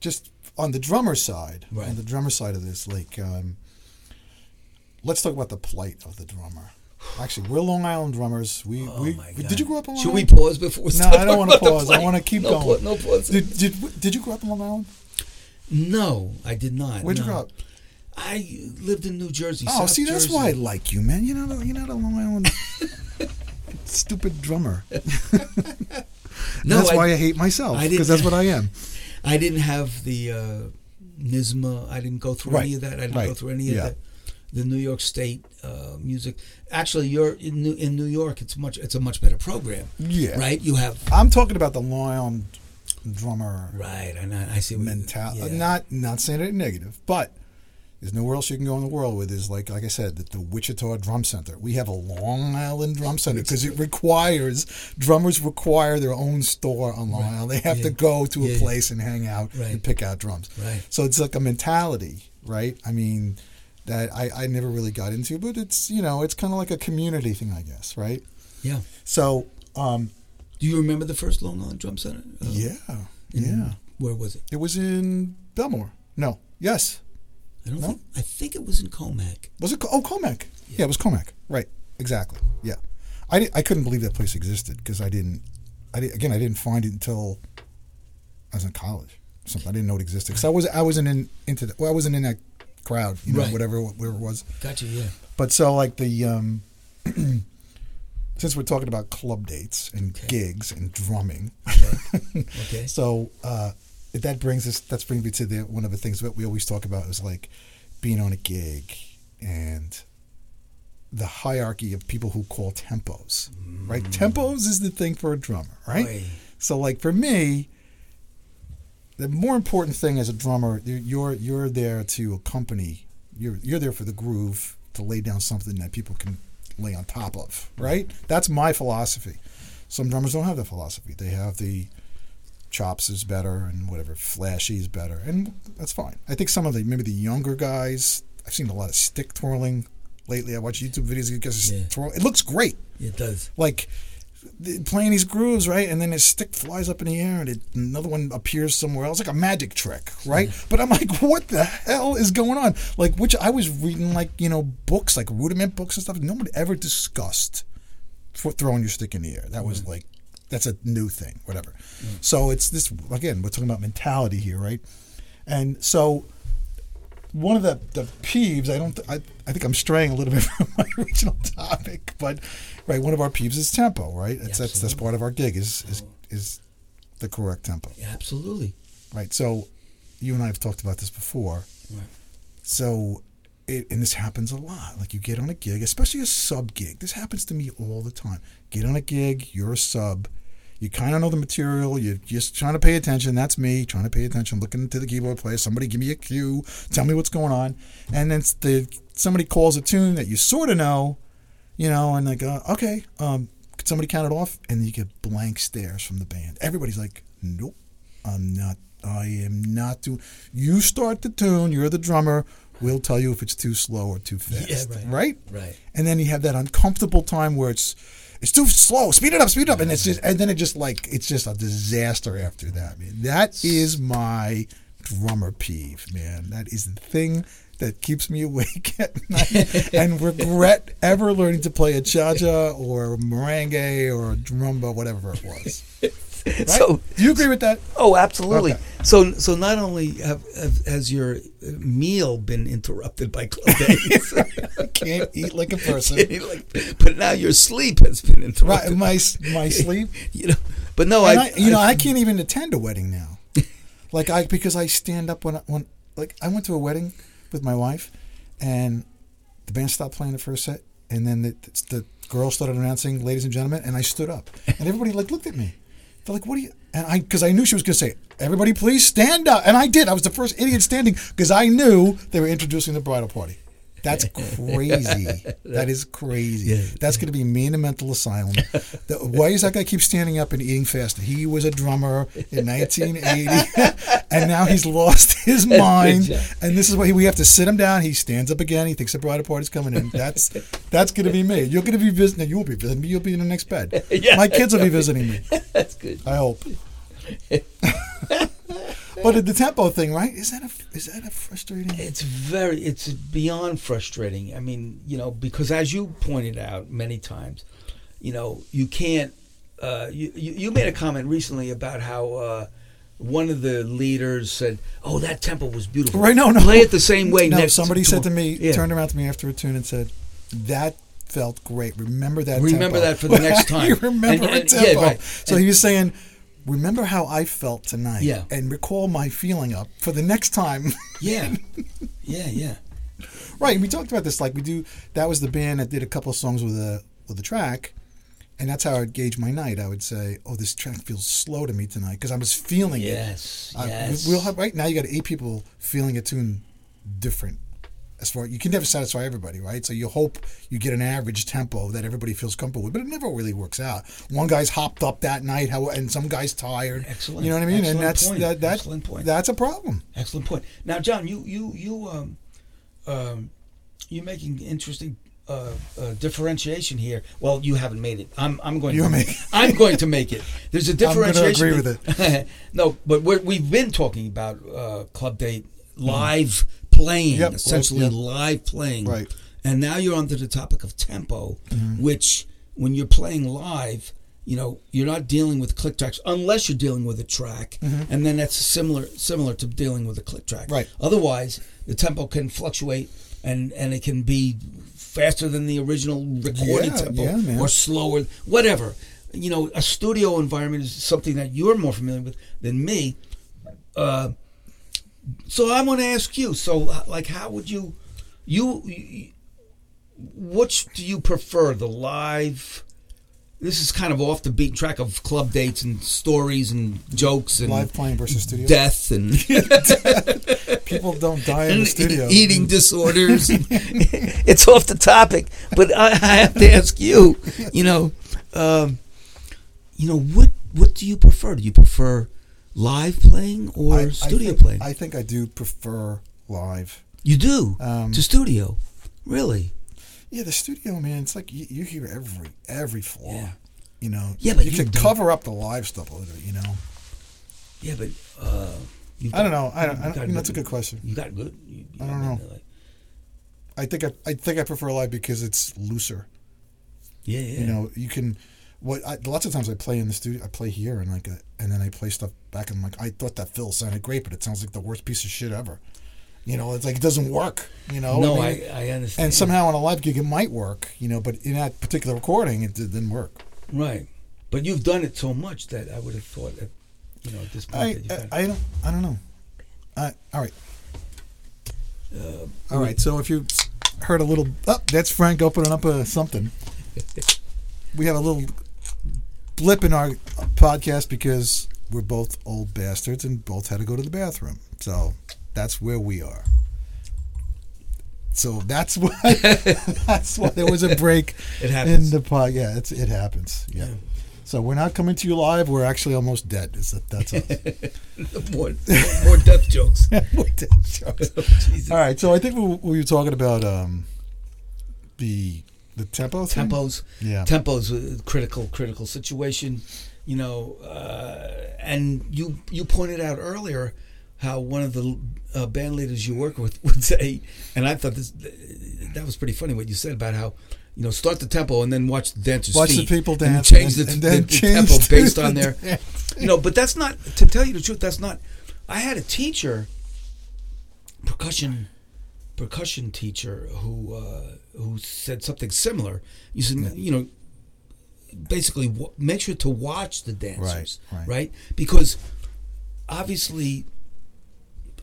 just on the drummer side, Right. on the drummer side of this, like, um, let's talk about the plight of the drummer. Actually, we're Long Island drummers. We, Oh we my God. did you grow up in Long Should we Island? pause before we No, I don't wanna pause. I wanna keep no going. pa- no pause. Did, did did you grow up on Long Island? no, I did not. Where'd you grow up? I lived in New Jersey. Oh, South see, that's Jersey. why I like you, man. You're not a, you're not a Long Island [laughs] stupid drummer. No, that's I, why I hate myself because that's what I am. I didn't have the uh, NYSSMA. I didn't go through any of that. I didn't right, go through any yeah. of the, the New York State uh, music. Actually, you're in New, in New York. It's much. It's a much better program, Yeah, right? You have I'm talking about the Long drummer right. And I, I see mentality. yeah. Not not saying it negative, but there's nowhere else you can go in the world with is like like I said, the, the Wichita Drum Center. We have a Long Island Drum Center because it requires drummers require their own store on Long Right. Island. They have Yeah. to go to Yeah, a place and hang out Right. and pick out drums. Right. So it's like a mentality, right? I mean, that I, I never really got into, but it's you know it's kind of like a community thing, I guess, right? Yeah. So um, Do you remember the first Long Island Drum Center? Uh, yeah, yeah, Where was it? it was in Bellmore. No, yes, I don't No? think. I think it was in Commack. was it? Oh, Commack. Yeah. it was Commack. Right, exactly. Yeah, I I couldn't believe that place existed because I didn't. I di- again I didn't find it until I was in college. Something I didn't know it existed because I was I wasn't in into the, well I wasn't in that crowd, you know, Right. whatever whatever it was. Gotcha. Yeah. But so like the um [clears throat] since we're talking about club dates and Okay. gigs and drumming, [laughs] Okay. so uh, that brings us that brings me to the one of the things that we always talk about is like being on a gig and the hierarchy of people who call tempos. Right, mm. tempos is the thing for a drummer, right? Boy. So like for me, the more important thing as a drummer, you're you're there to accompany. You're you're there for the groove to lay down something that people can lay on top of. Right. That's my philosophy. Some drummers don't have that philosophy. They have the chops is better and whatever flashy is better, and that's fine. I think some of the maybe the younger guys. I've seen a lot of stick twirling lately. I watch YouTube videos. Guys Yeah. twirl. It looks great It does. like playing these grooves, right? And then his stick flies up in the air, and it, another one appears somewhere else, like a magic trick, right? But I'm like, [laughs] what the hell is going on? Like, which I was reading, like you know, books, like rudiment books and stuff. No one ever discussed throwing your stick in the air. That was mm-hmm. like that's a new thing, whatever. Mm. So it's this again. We're talking about mentality here, right? And so one of the, the peeves I don't I, I think I'm straying a little [laughs] bit from my original topic, but right one of our peeves is tempo, right? That's that's, that's part of our gig is is mm. is the correct tempo, Yeah, absolutely. right? So you and I have talked about this before. Right. So it, and this happens a lot. Like you get on a gig, especially a sub gig. This happens to me all the time. Get on a gig, you're a sub. You kind of know the material. You're just trying to pay attention. That's me trying to pay attention, looking into the keyboard player. Somebody give me a cue. Tell me what's going on. And then the somebody calls a tune that you sort of know, you know, and like, uh, okay, um, could somebody count it off? And you get blank stares from the band. Everybody's like, nope, I'm not. I am not doing. You start the tune. You're the drummer. We'll tell you if it's too slow or too fast. right. right? Right. and then you have that uncomfortable time where it's it's too slow speed it up speed it up and it's just and then it just like it's just a disaster after that man that is my drummer peeve man that is the thing that keeps me [laughs] awake at night [laughs] and regret ever learning to play a cha-cha or merengue or drumba whatever it was [laughs] right? So, do you agree with that oh, absolutely. Okay. So, so not only have, have has your uh, meal been interrupted by club dates, [laughs] [laughs] can't eat like a person like, but now your sleep has been right interrupted. my my [laughs] sleep You know, but no, I, I, you know, I can't even attend a wedding now. like I because I stand up when I- when like I went to a wedding with my wife, and the band stopped playing the first set, and then the, the girl started announcing, "Ladies and gentlemen," and I stood up, and everybody like looked at me. They're like, "What do you?" And I because I knew she was going to say, "Everybody, please stand up," and I did. I was the first idiot standing because I knew they were introducing the bridal party. That's [laughs] crazy. that is crazy. Yeah. That's going to be me in a mental asylum. The, why is that guy keep standing up and eating faster? He was a drummer in 1980, [laughs] and now he's lost his [laughs] mind. And this is why we have to sit him down. He stands up again. He thinks the bridal party's coming in. That's that's going to be me. You're going to be visiting. You won't be visiting me. You'll be in the next bed. Yeah. My kids will be visiting me. that's good. I hope. But the tempo thing, right? Is that a is that a frustrating? It's very, it's beyond frustrating. I mean, you know, because as you pointed out many times, you know, you can't. Uh, you, you you made a comment recently about how uh, one of the leaders said, "Oh, that tempo was beautiful." Right? No, no. Play it the same way. No, somebody said to me, Yeah. turned around to me after a tune and said, "That felt great. Remember that. Remember tempo." that for the next [laughs] time. you remember And- a and- yeah, right. So And- he was saying, "Remember how I felt tonight, Yeah. and recall my feeling up for the next time." [laughs] Yeah, yeah, yeah. right. We talked about this. Like we do. That was the band that did a couple of songs with a with a track. And that's how I would gauge my night. I would say, "Oh, this track feels slow to me tonight because I was feeling it." Yes, yes. We'll have right now. You got eight people feeling a tune different. As far you can never satisfy everybody, right? So you hope you get an average tempo that everybody feels comfortable with, but it never really works out. One guy's hopped up that night, how and some guy's tired. Excellent. You know what I mean? Excellent and that's point. that that Excellent point. that's a problem. Excellent point. Now, John, you you you um, um, you're making interesting uh, uh, differentiation here. Well, you haven't made it. I'm I'm going. You're to making- I'm going to make it. There's a [laughs] I'm gonna differentiation. agree with it. [laughs] no, but we're, we've been talking about uh, club date live playing, Yep, essentially yep. live playing. Right. And now you're onto the topic of tempo, Mm-hmm. which when you're playing live, you know, you're not dealing with click tracks unless you're dealing with a track, and then that's similar similar to dealing with a click track. Mm-hmm. Right. Otherwise, the tempo can fluctuate, and and it can be faster than the original recorded Yeah, tempo, yeah, or slower, whatever. You know, a studio environment is something that you're more familiar with than me. Uh, so I'm going to ask you. So, like, how would you, you, you, which do you prefer, the live? This is kind of off the beaten track of club dates and stories and jokes and Live playing versus studio. death and, [laughs] [laughs] People don't die in the studio. eating disorders. [laughs] it's off the topic, but I, I have to ask you. You know, um, you know what? What do you prefer? Do you prefer live playing or I- I studio think- playing? I think I do prefer live. you do Um, to studio, really? Yeah, the studio, man. It's like you, you hear every every flaw. Yeah. You know. Yeah, but you you can don't- cover up the live stuff a little bit. You know. Yeah, but uh, you've I don't know. I don't. I don't got that's a good question. You got good. You, you I don't know. like- I think I, I think I prefer live because it's looser. Yeah, yeah. You know, you can. What I, lots of times I play in the studio, I play here and like, a, and then I play stuff back and I'm like, I thought that fill sounded great, but it sounds like the worst piece of shit ever. You know, it's like it doesn't work. You know, no, I mean, I, I understand. and somehow on a live gig it might work. You know, but in that particular recording, it didn't work. right, but you've done it so much that I would have thought that you know at this point I, I, I don't I don't know. I, all right. uh, All right. So if you heard a little, oh, that's Frank opening up a something. [laughs] We have a little blip in our podcast because we're both old bastards and both had to go to the bathroom. So that's where we are. So that's [laughs] why that's why there was a break [laughs] It in the pod. Yeah, it's, it happens. Yeah. Yeah. So we're not coming to you live. We're actually almost dead. Is that, that's us. [laughs] more, more death jokes. We're dead. Jokes. Jesus. All right, so I think we, we were talking about um, the the tempo thing? Tempos, Yeah, tempos, critical, critical situation. You know, uh, and you you pointed out earlier how one of the uh, band leaders you work with [laughs] would say, and I thought this that was pretty funny what you said about how. You know, start the tempo and then watch the dancers' Watch the feet people and dance change and- the, and the- the change tempo based on their. [laughs] You know, but that's not to tell you the truth. That's not. I had a teacher, percussion, percussion teacher who uh, who said something similar. You said, you know, basically w- make sure to watch the dancers, Right, right. Because obviously,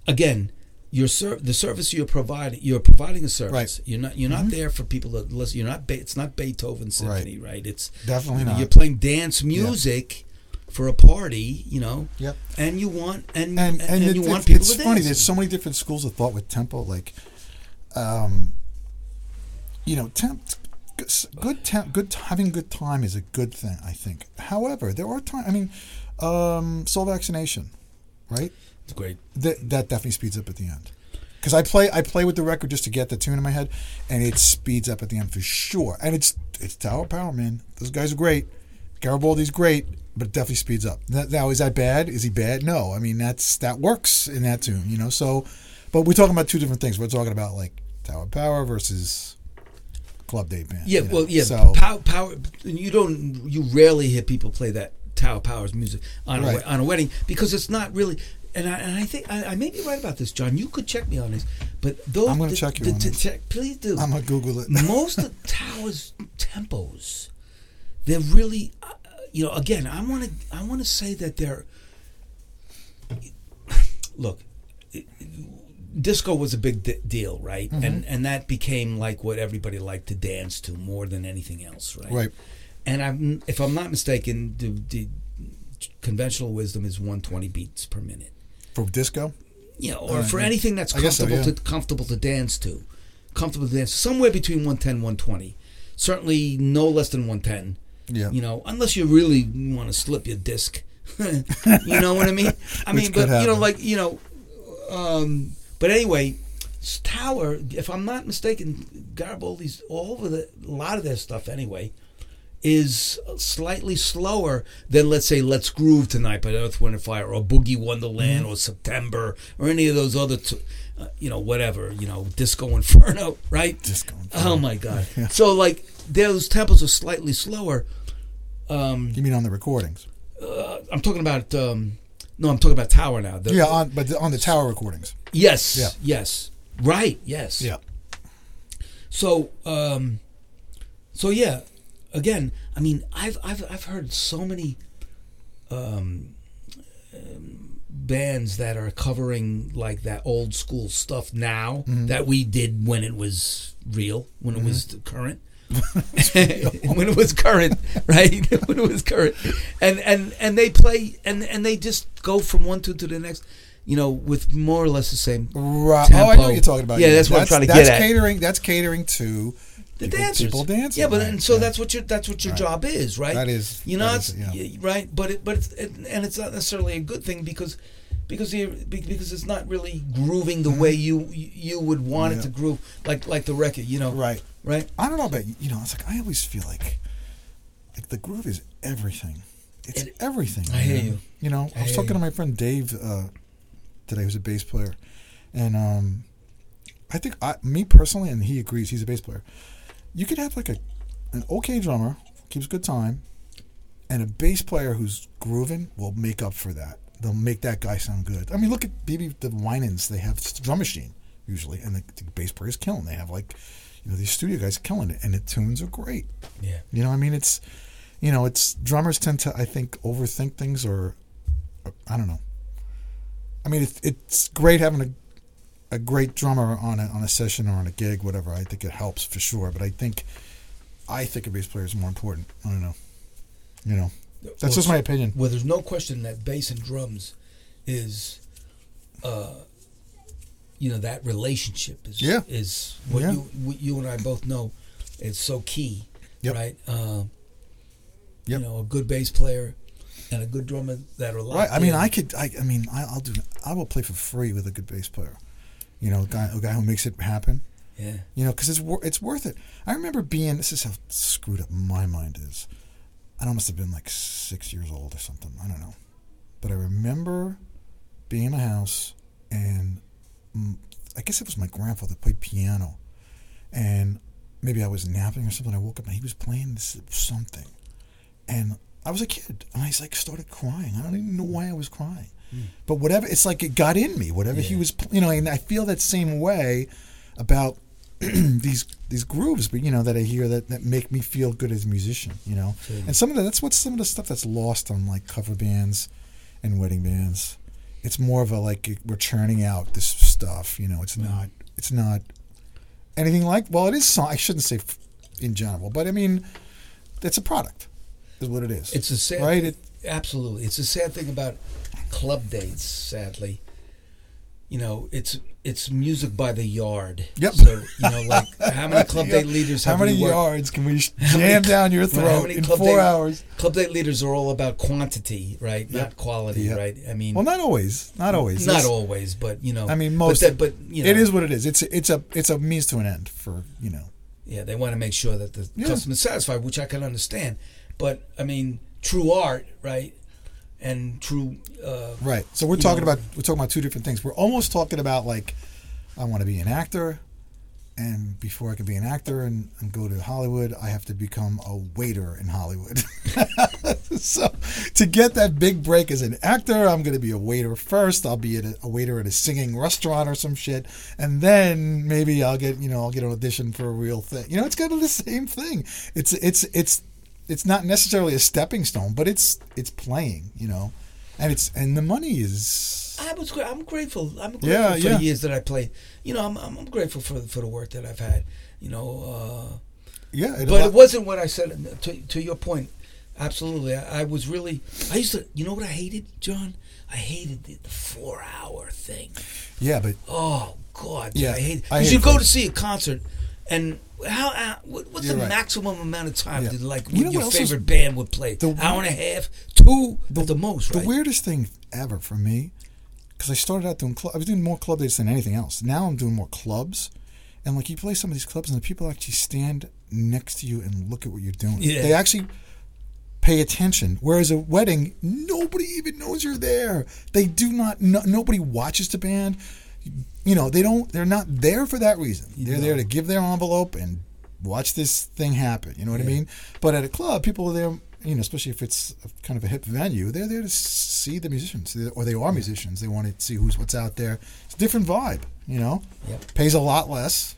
again, your ser- the service you're providing, you're providing a service. Right. Mm-hmm. You're not you're not there for people to listen. You're not. Be- it's not Beethoven symphony, right? It's Definitely you know, not. You're playing dance music for a party, you know. Yep. And you want and and and, and, it- you it- want people it's funny. dance. There's so many different schools of thought with tempo. Like, um, you know, temp, good temp, good having good time is a good thing. I think. However, there are times. I mean, um, soul vaccination, right? It's great. That that definitely speeds up at the end. Because I play I play with the record just to get the tune in my head, and it speeds up at the end for sure. And it's it's Tower Power, man. Those guys are great. Garibaldi's great, but it definitely speeds up. Now, is that bad? Is he bad? No. I mean, that's that works in that tune, you know. So, but we're talking about two different things. We're talking about like Tower Power versus Club Date Band. Yeah, you know. well, yeah. So power, power. You don't. You rarely hear people play that Tower Powers music on a Right. we- on a wedding because it's not really. And I, and I think I, I may be right about this, John. You could check me on this, but those. I'm gonna check you the- on to this. check- please do. I'm gonna Google it. [laughs] most of Tower's tempos, they're really, uh, you know. Again, I want to I want to say that they're. Look, it- disco was a big de- deal, right? Mm-hmm. And and that became like what everybody liked to dance to more than anything else, right? Right. And I'm, if I'm not mistaken, the, the conventional wisdom is 120 beats per minute For disco, know, or right, for anything that's guess so, comfortable yeah. to comfortable to dance to, comfortable to dance somewhere between 110 120. Certainly no less than 110. yeah. You know, unless you really want to slip your disc. [laughs] you know what I mean? I mean, but you know, like you know, um, but anyway, Tower. If I'm not mistaken, Garibaldi's all over the a lot of their stuff anyway is slightly slower than let's say Let's Groove Tonight by Earth, Wind and Fire or Boogie Wonderland Mm-hmm. or September or any of those other t- uh, you know whatever you know Disco Inferno [laughs] right Disco oh my god [laughs] Yeah. so like those tempos are slightly slower um You mean on the recordings? uh, I'm talking about um no I'm talking about Tower now The- Yeah, on but on the Tower recordings. yes Yeah. yes right yes Yeah. So, um, so yeah, again, I mean, I've I've I've heard so many um, um, bands that are covering like that old school stuff now that we did when it was real, when it was current. [laughs] when it was current, right? [laughs] when it was current, and and and they play and and they just go from one tune to the next, you know, with more or less the same Right. Oh, I know Tempo. what you're talking about. Yeah, that's what I'm trying to that's get at. That's catering. That's catering to the people, dancers. people dancing. Yeah, but right, and so yeah. that's what your that's what your Right. job is, right? That is- you know, is, yeah. right, but it, but it's, it, and it's not necessarily a good thing because because you be- because it's not really grooving the way you you would want Mm-hmm. Yeah. it to groove, like like the record, you know, right. Right? I don't know about you know. It's like I always feel like like the groove is everything. It's It- everything. I hear you. You know, I, I was talking you. to my friend Dave uh, today, who's a bass player, and um, I think I, me personally, and he agrees. He's a bass player. You could have like a an okay drummer keeps good time, and a bass player who's grooving will make up for that. They'll make that guy sound good. I mean, look at maybe the Winans. They have drum machine usually, and the, the bass is killing. They have like, you know, these studio guys killing it, and the tunes are great. Yeah. You know, I mean, it's, you know, it's drummers tend to, I think, overthink things, or, or I don't know. I mean, it, it's great having a, a great drummer on a on a session or on a gig, whatever. I think it helps for sure. But I think, I think a bass player is more important. I don't know. You know, that's Well, just my opinion. Well, there's no question that bass and drums is, uh, you know, that relationship is Yeah. is what Yeah. you what you and I both know is so key, Yep. right? Uh, Yep. You know, a good bass player and a good drummer that are Right. I mean. I could. I, I mean, I, I'll do. I will play for free with a good bass player. You know, a guy, a guy who makes it happen. yeah. You know, because it's wor- it's worth it. I remember being. This is how screwed up my mind is. I must have been like six years old or something. I don't know, but I remember being in my house, and I guess it was my grandfather played piano, and maybe I was napping or something. I woke up and he was playing this something, and I was a kid, and I like started crying. I don't even know why I was crying, hmm. but whatever. It's like it got in me. Whatever he was, you know, and I feel that same way about [clears throat] these these grooves, but you know that I hear that that make me feel good as a musician, you know. Sure. And some of that that's what some of the stuff that's lost on like cover bands and wedding bands. It's more of a like we're churning out this stuff, you know. It's not it's not anything like well, it is. so- I shouldn't say in general, but I mean, it's a product, is what it is. It's a sad right. It, absolutely. It's a sad thing about club dates. Sadly, you know, it's it's music by the yard. Yep. So you know, like how many [laughs] club date leaders How many yards can we [laughs] jam down your [laughs] throat in club four date- hours? Club date leaders are all about quantity, right? Yep. Not quality, Yep. right? I mean, Well, not always. Not always. not It's- always, but you know, I mean, most. But, that, but you know, it is what it is. It's it's a it's a means to an end for you know. Yeah, they want to make sure that the Yeah. customer's satisfied, which I can understand. But I mean, true art, right? And true, uh, Right. So we're talking know. about we're talking about two different things. We're almost talking about like I want to be an actor, and before I can be an actor and, and go to Hollywood, I have to become a waiter in Hollywood. [laughs] so to get that big break as an actor, I'm going to be a waiter first. I'll be at a, a waiter at a singing restaurant or some shit, and then maybe I'll get you know I'll get an audition for a real thing. You know, it's kind of the same thing. It's it's it's it's not necessarily a stepping stone, but it's it's playing. You know and it's and the money is I was I'm grateful. I'm grateful Yeah, for yeah. the years that I played. You know, I'm I'm, I'm grateful for for the work that I've had. You know, uh, yeah. It, but it wasn't what I said. To to your point, absolutely. I, I was really. I used to. You know what I hated, John? I hated the, the four hour thing. yeah, but Oh God, Yeah, I hate. Because you go to see a concert, and how, how what, what's You're the right. maximum amount of time Yeah. did like You know your favorite band would play? The- Hour and a half, two the, at the most, the weirdest thing ever for me, because I started out doing club. I was doing more club dates than anything else. Now I'm doing more clubs, and like you play some of these clubs, and the people actually stand next to you and look at what you're doing. Yeah. They actually pay attention. Whereas a wedding, nobody even knows you're there. They do not. No, nobody watches the band. You know, they don't. They're not there for that reason. They're there to give their envelope and watch this thing happen. You know what I mean? But at a club, people are there. You know, especially if it's kind of a hip venue, they're there to see the musicians, or they are musicians. They want to see who's what's out there. It's a different vibe. You know, Yep. pays a lot less,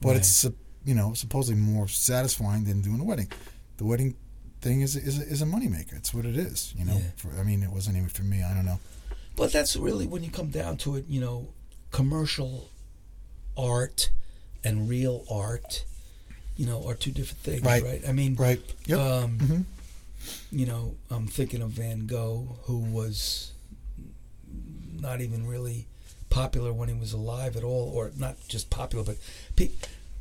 but Right. it's you know supposedly more satisfying than doing a wedding. The wedding thing is is a, is a moneymaker. It's what it is. You know, Yeah. for, I mean, it wasn't even for me. I don't know. But that's really when you come down to it, you know, commercial art and real art, you know, are two different things, Right. right? I mean, Right. Yep. um, Mhm. you know, I'm thinking of Van Gogh, who was not even really popular when he was alive at all, or not just popular, but pe-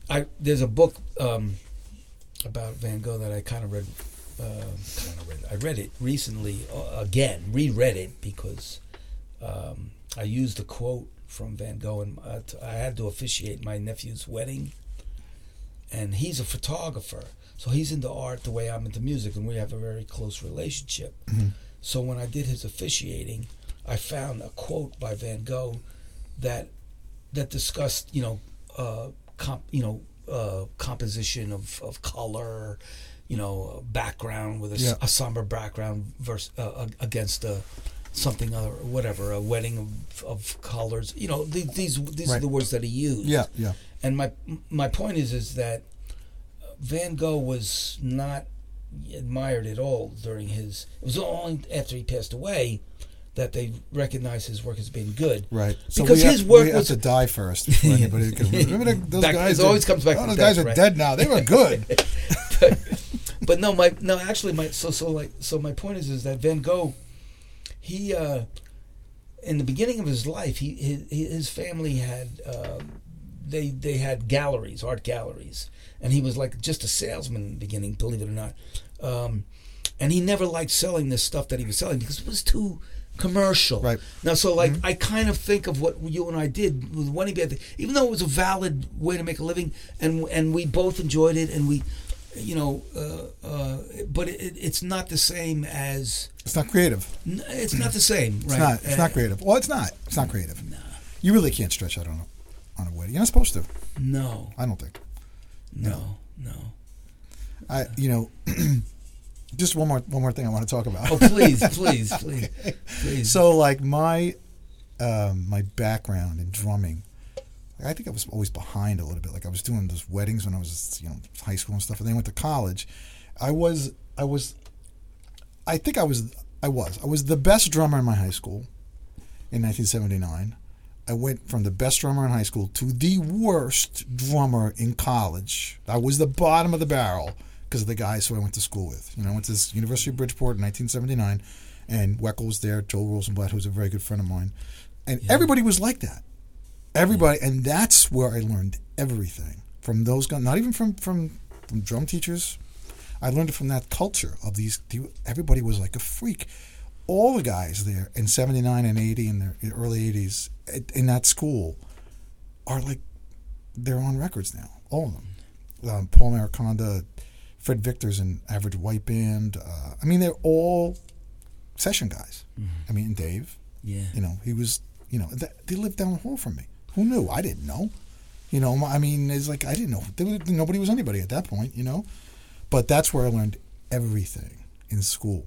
I there's a book um, about Van Gogh that I kind of read. Uh, kind of read. I read it recently uh, again, reread it because um, I used a quote from Van Gogh, and uh, t- I had to officiate my nephew's wedding, and he's a photographer, so he's into art the way I'm into music, and we have a very close relationship. Mhm. So when I did his officiating, I found a quote by Van Gogh that that discussed, you know, uh, comp, you know, uh, composition of, of color, you know, background with a, Yeah. a somber background versus uh, against a something other whatever a wedding of, of colors. You know, the, these these are the words that he used. Yeah, yeah. And my my point is is that Van Gogh was not admired at all during his. It was only after he passed away that they recognized his work as being good. Right. Because we have, his work we was- have to die first before [laughs] anybody can remember those Back- guys. it always comes back Oh, those guys are right? dead now. They were good. [laughs] but, but no, my no. Actually, my so so like so. My point is is that Van Gogh, he uh, in the beginning of his life, he his, his family had um, they they had galleries, art galleries, and he was like just a salesman in the beginning, believe it or not. Um, and he never liked selling this stuff that he was selling because it was too commercial. Right. Now, so like I kind of think of what you and I did with wedding band, even though it was a valid way to make a living, and and we both enjoyed it, and we, you know, uh, uh, but it, it- it's not the same as It's not creative. n- it's not the same, right? It's not. It's Uh, not creative. Well, it's not. It's not creative. No. You really can't stretch out on a on a wedding. You're not supposed to. No, I don't think. no, no. I. You know. [clears throat] just one more one more thing I want to talk about. Oh, please, [laughs] please, please, please. So like my um, my background in drumming, I think I was always behind a little bit. Like I was doing those weddings when I was you know high school and stuff, and then I went to college. I was I was I think I was I was I was the best drummer in my high school in 1979. I went from the best drummer in high school to the worst drummer in college. I was the bottom of the barrel because of the guys who I went to school with. You know, I went to this University of Bridgeport in 1979, and Weckl was there, Joel Rosenblatt, who's a very good friend of mine, and everybody was like that. Everybody, and that's where I learned everything from those guys. Not even from from from drum teachers. I learned it from that culture of these. Everybody was like a freak. All the guys there in '79 and '80 in their early '80s in that school are like they're on records now. All of them. Um, Paul Mariconda, Fred Vigdor's an Average White Band. Uh, I mean, they're all session guys. I mean, Dave. yeah. You know, he was. You know, th- they lived down the hall from me. Who knew? I didn't know. You know, I mean, it's like I didn't know. Nobody was anybody at that point. You know, but that's where I learned everything in school.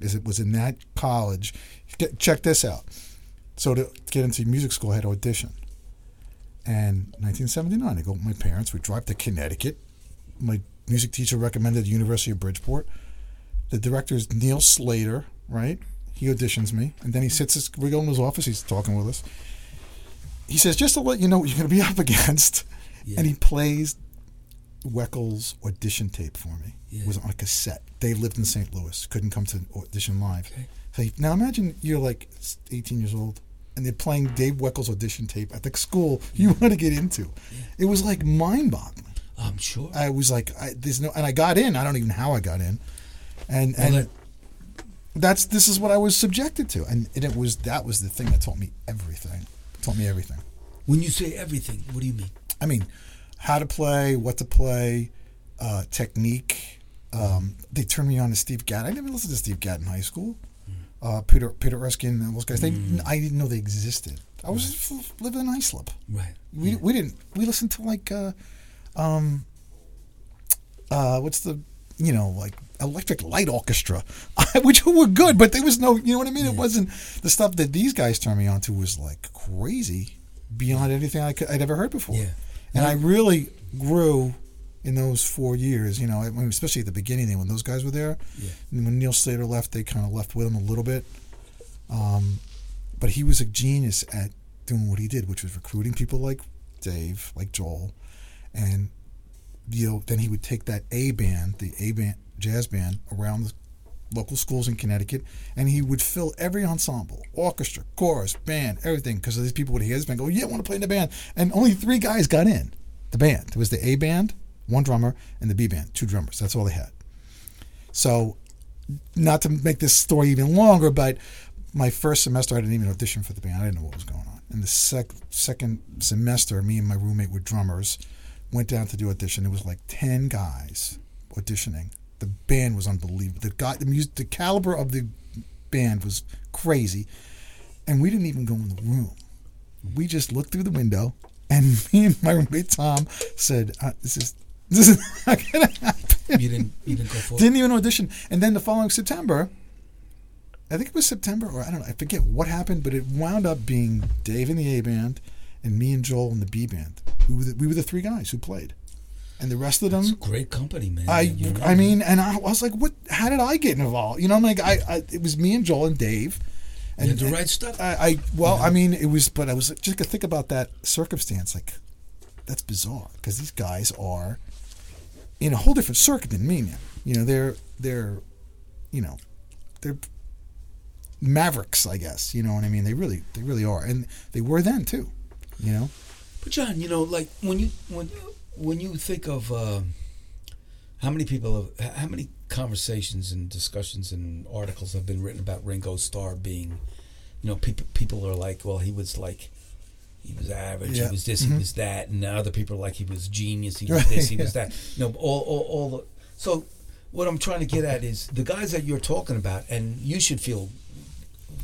Is it was in that college. Get, check this out. So to get into music school, I had to audition. And 1979, I go with my parents. We drive to Connecticut. My music teacher recommended the University of Bridgeport. The director is Neil Slater, right? He auditions me, and then he sits. We go in his office. He's talking with us. He says, "Just to let you know what you're going to be up against," Yeah. and he plays Weckl's audition tape for me. Yeah. It was on a cassette. They lived in St. Louis, couldn't come to audition live. Okay. So he- now imagine you're like 18 years old, and they're playing Dave Weckl's audition tape at the school you want to get into. It was like mind-boggling. I'm sure. I was like, I, "There's no," and I got in. I don't even know how I got in, and Well, and that- that's this is what I was subjected to, and, and it was that was the thing that taught me everything. Taught me everything. when you say everything, what do you mean? I mean, how to play, what to play, uh, technique. Um, they turned me on to Steve Gadd. I never listened to Steve Gadd in high school. Uh, Peter Peter Erskine and those guys. They I didn't know they existed. I was f- living in Islip. Right. We we didn't we listened to like uh, um, uh, what's the you know like Electric Light Orchestra, [laughs] which were good, but there was no you know what I mean. It wasn't the stuff that these guys turned me on to was like crazy beyond anything I could, I'd ever heard before. Yeah. And I really grew in those four years. You know, especially at the beginning when those guys were there. Yeah. And when Neil Slater left, they kind of left with him a little bit. Um, but he was a genius at doing what he did, which was recruiting people like Dave, like Joel, and you know, then he would take that A band, the A band jazz band, around the local schools in Connecticut, and he would fill every ensemble, orchestra, chorus, band, everything, because these people would hear this band go, "Yeah, I want to play in the band," and only three guys got in the band. There was the A band, one drummer, and the B band, two drummers. That's all they had. So, not to make this story even longer, but my first semester, I didn't even audition for the band. I didn't know what was going on. In the sec- second semester, me and my roommate were drummers. Went down to do audition. It was like ten guys auditioning. The band was unbelievable. The guy, the music, the caliber of the band was crazy, and we didn't even go in the room. We just looked through the window And [laughs] me and my roommate Tom said, uh, "This is this is [laughs] not gonna happen." You didn't. You didn't go for. Didn't even audition. And then the following September, I think it was September, or I don't know, I forget what happened, but it wound up being Dave in the A band and me and Joel in the B band. We were the, we were the three guys who played, and the rest of them. A great company, man. I You know? I mean, and I was like, what? How did I get involved? You know, I'm like, I, I it was me and Joel and Dave. And, You the and right stuff. I, I well, I mean, it was, but I was just to think about that circumstance. Like, that's bizarre because these guys are in a whole different circuit than me now. You know, they're they're, you know, they're mavericks, I guess. You know what I mean? They really they really are, and they were then too. You know, But John, you know, like when you when when you think of uh, how many people have how many conversations and discussions and articles have been written about Ringo Starr being, you know, people people are like, well, he was like. He was average. Yeah. He was this. Mhm. He was that. And other people are like he was genius. He was Right, this. He was [laughs] that. You know, all, all, all the. So, what I'm trying to get at is the guys that you're talking about, and you should feel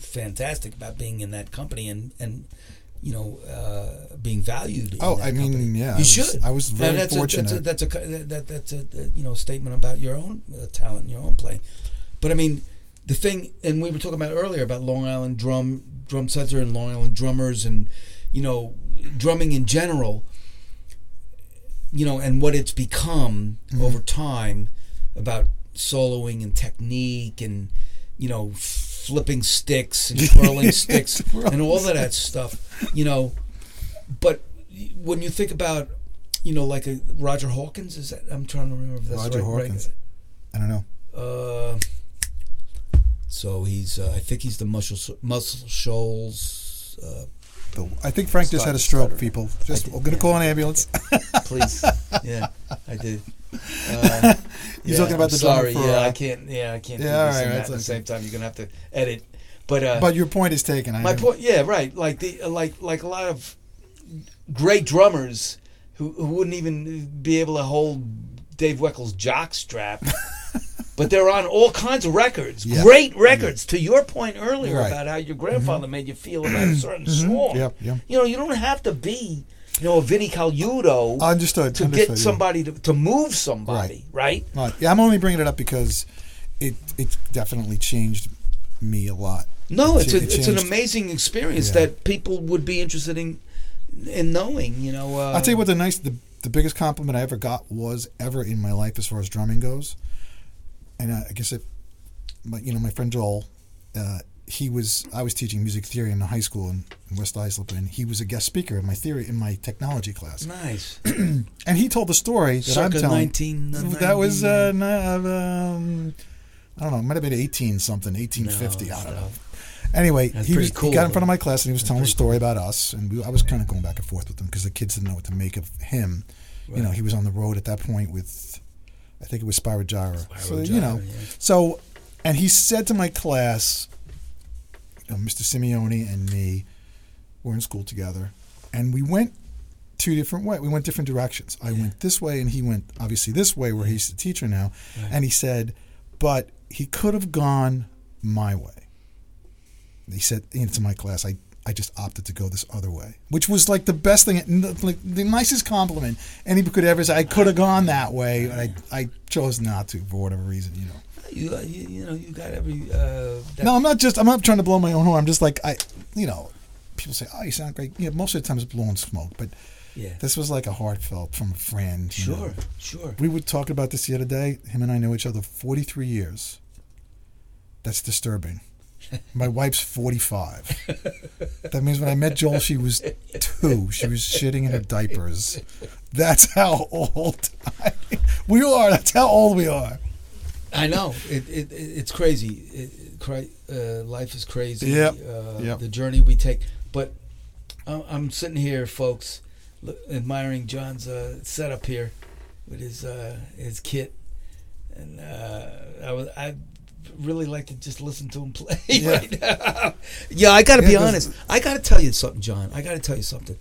fantastic about being in that company and and you know uh, being valued. in Oh, I mean, company. yeah, I you was- should. I was very that's fortunate. A, that's a, that's a that, that's a you know statement about your own uh, talent, and your own play. But I mean, the thing, and we were talking about earlier about Long Island drum drum sets and Long Island drummers, and you know, drumming in general. You know, and what it's become Mm-hmm. over time about soloing and technique and you know flipping sticks and [laughs] twirling sticks and all of that stuff you know but when you think about you know like a roger hawkins is that i'm trying to remember if that's Roger right, right? Hawkins. I don't know. uh so he's uh, i think he's the muscle muscle shoals uh, The, I think Frank just had a stroke. People, just we're gonna yeah. call an ambulance. please [laughs] yeah i did uh, [laughs] You're yeah, talking about I'm the sorry for, yeah uh, i can't yeah i can't Yeah, do all this right, and that that's at the same time you're gonna have to edit but uh but your point is taken. I My point, yeah, right. Like the like like a lot of great drummers who, who wouldn't even be able to hold Dave Weckl's jock strap, [laughs] but they're on all kinds of records, Yeah. great records. To your point earlier Right. Mm-hmm. about how your grandfather made you feel about a certain song. Yep, yep. You know, you don't have to be, you know, a Vinnie Colaiuta Understood. to understood, get yeah. somebody to, to move somebody, right? Right. Yeah, I'm only bringing it up because it it's definitely changed me a lot. No, it's a, It it's an amazing experience Yeah. that people would be interested in in knowing. You know, uh, I'll tell you what the nice the, the biggest compliment I ever got was ever in my life as far as drumming goes. And I, I guess it, my, you know, my friend Joel, uh, he was I was teaching music theory in a high school in, in West Islip, and he was a guest speaker in my theory in my technology class. Nice. [clears throat] And he told the story that I'm Circa telling. 19, that was uh, um, I don't know, it might have been eighteen something, eighteen fifty. No, I don't no. know. Anyway, That's he was cool, he got in front of my class and he was telling a story about us, and we, I was kind of going back and forth with him because the kids didn't know what to make of him. You know, he was on the road at that point with, I think it was Spyro Gyra. So Spyro you know, Gyra, yeah. so, and he said to my class, Uh, know, Mr. Simeone and me were in school together, and we went two different ways. We went different directions. I went this way, and he went obviously this way, where he's the teacher now. Right. And he said, but he could have gone my way. He said into my class, I. I just opted to go this other way, which was like the best thing, like the nicest compliment anybody could ever say. I could have gone that way, and I, I chose not to for whatever reason, you know. You, uh, you, you know, you got every. Uh, No, I'm not just. I'm not trying to blow my own horn. I'm just like I, you know, people say, "Oh, you sound great." Yeah, most of the time it's blowing smoke, but Yeah. this was like a heartfelt from a friend. you know. Sure, sure. We were talking about this the other day. Him and I know each other 43 years. That's disturbing. [laughs] My wife's 45. That means when I met Joel, she was two. She was shitting in her diapers. That's how old I, we are. That's how old we are. I know it, it, it it's crazy. It, cra- uh, life is crazy. Yep, Uh, yep. The journey we take, but I'm, I'm sitting here, folks, look, admiring John's uh, setup here with his uh, his kit, and uh, I was I really like to just listen to him [laughs] play Yeah. right now. yeah, I got to be honest. I got to tell you something, John. I got to tell you something.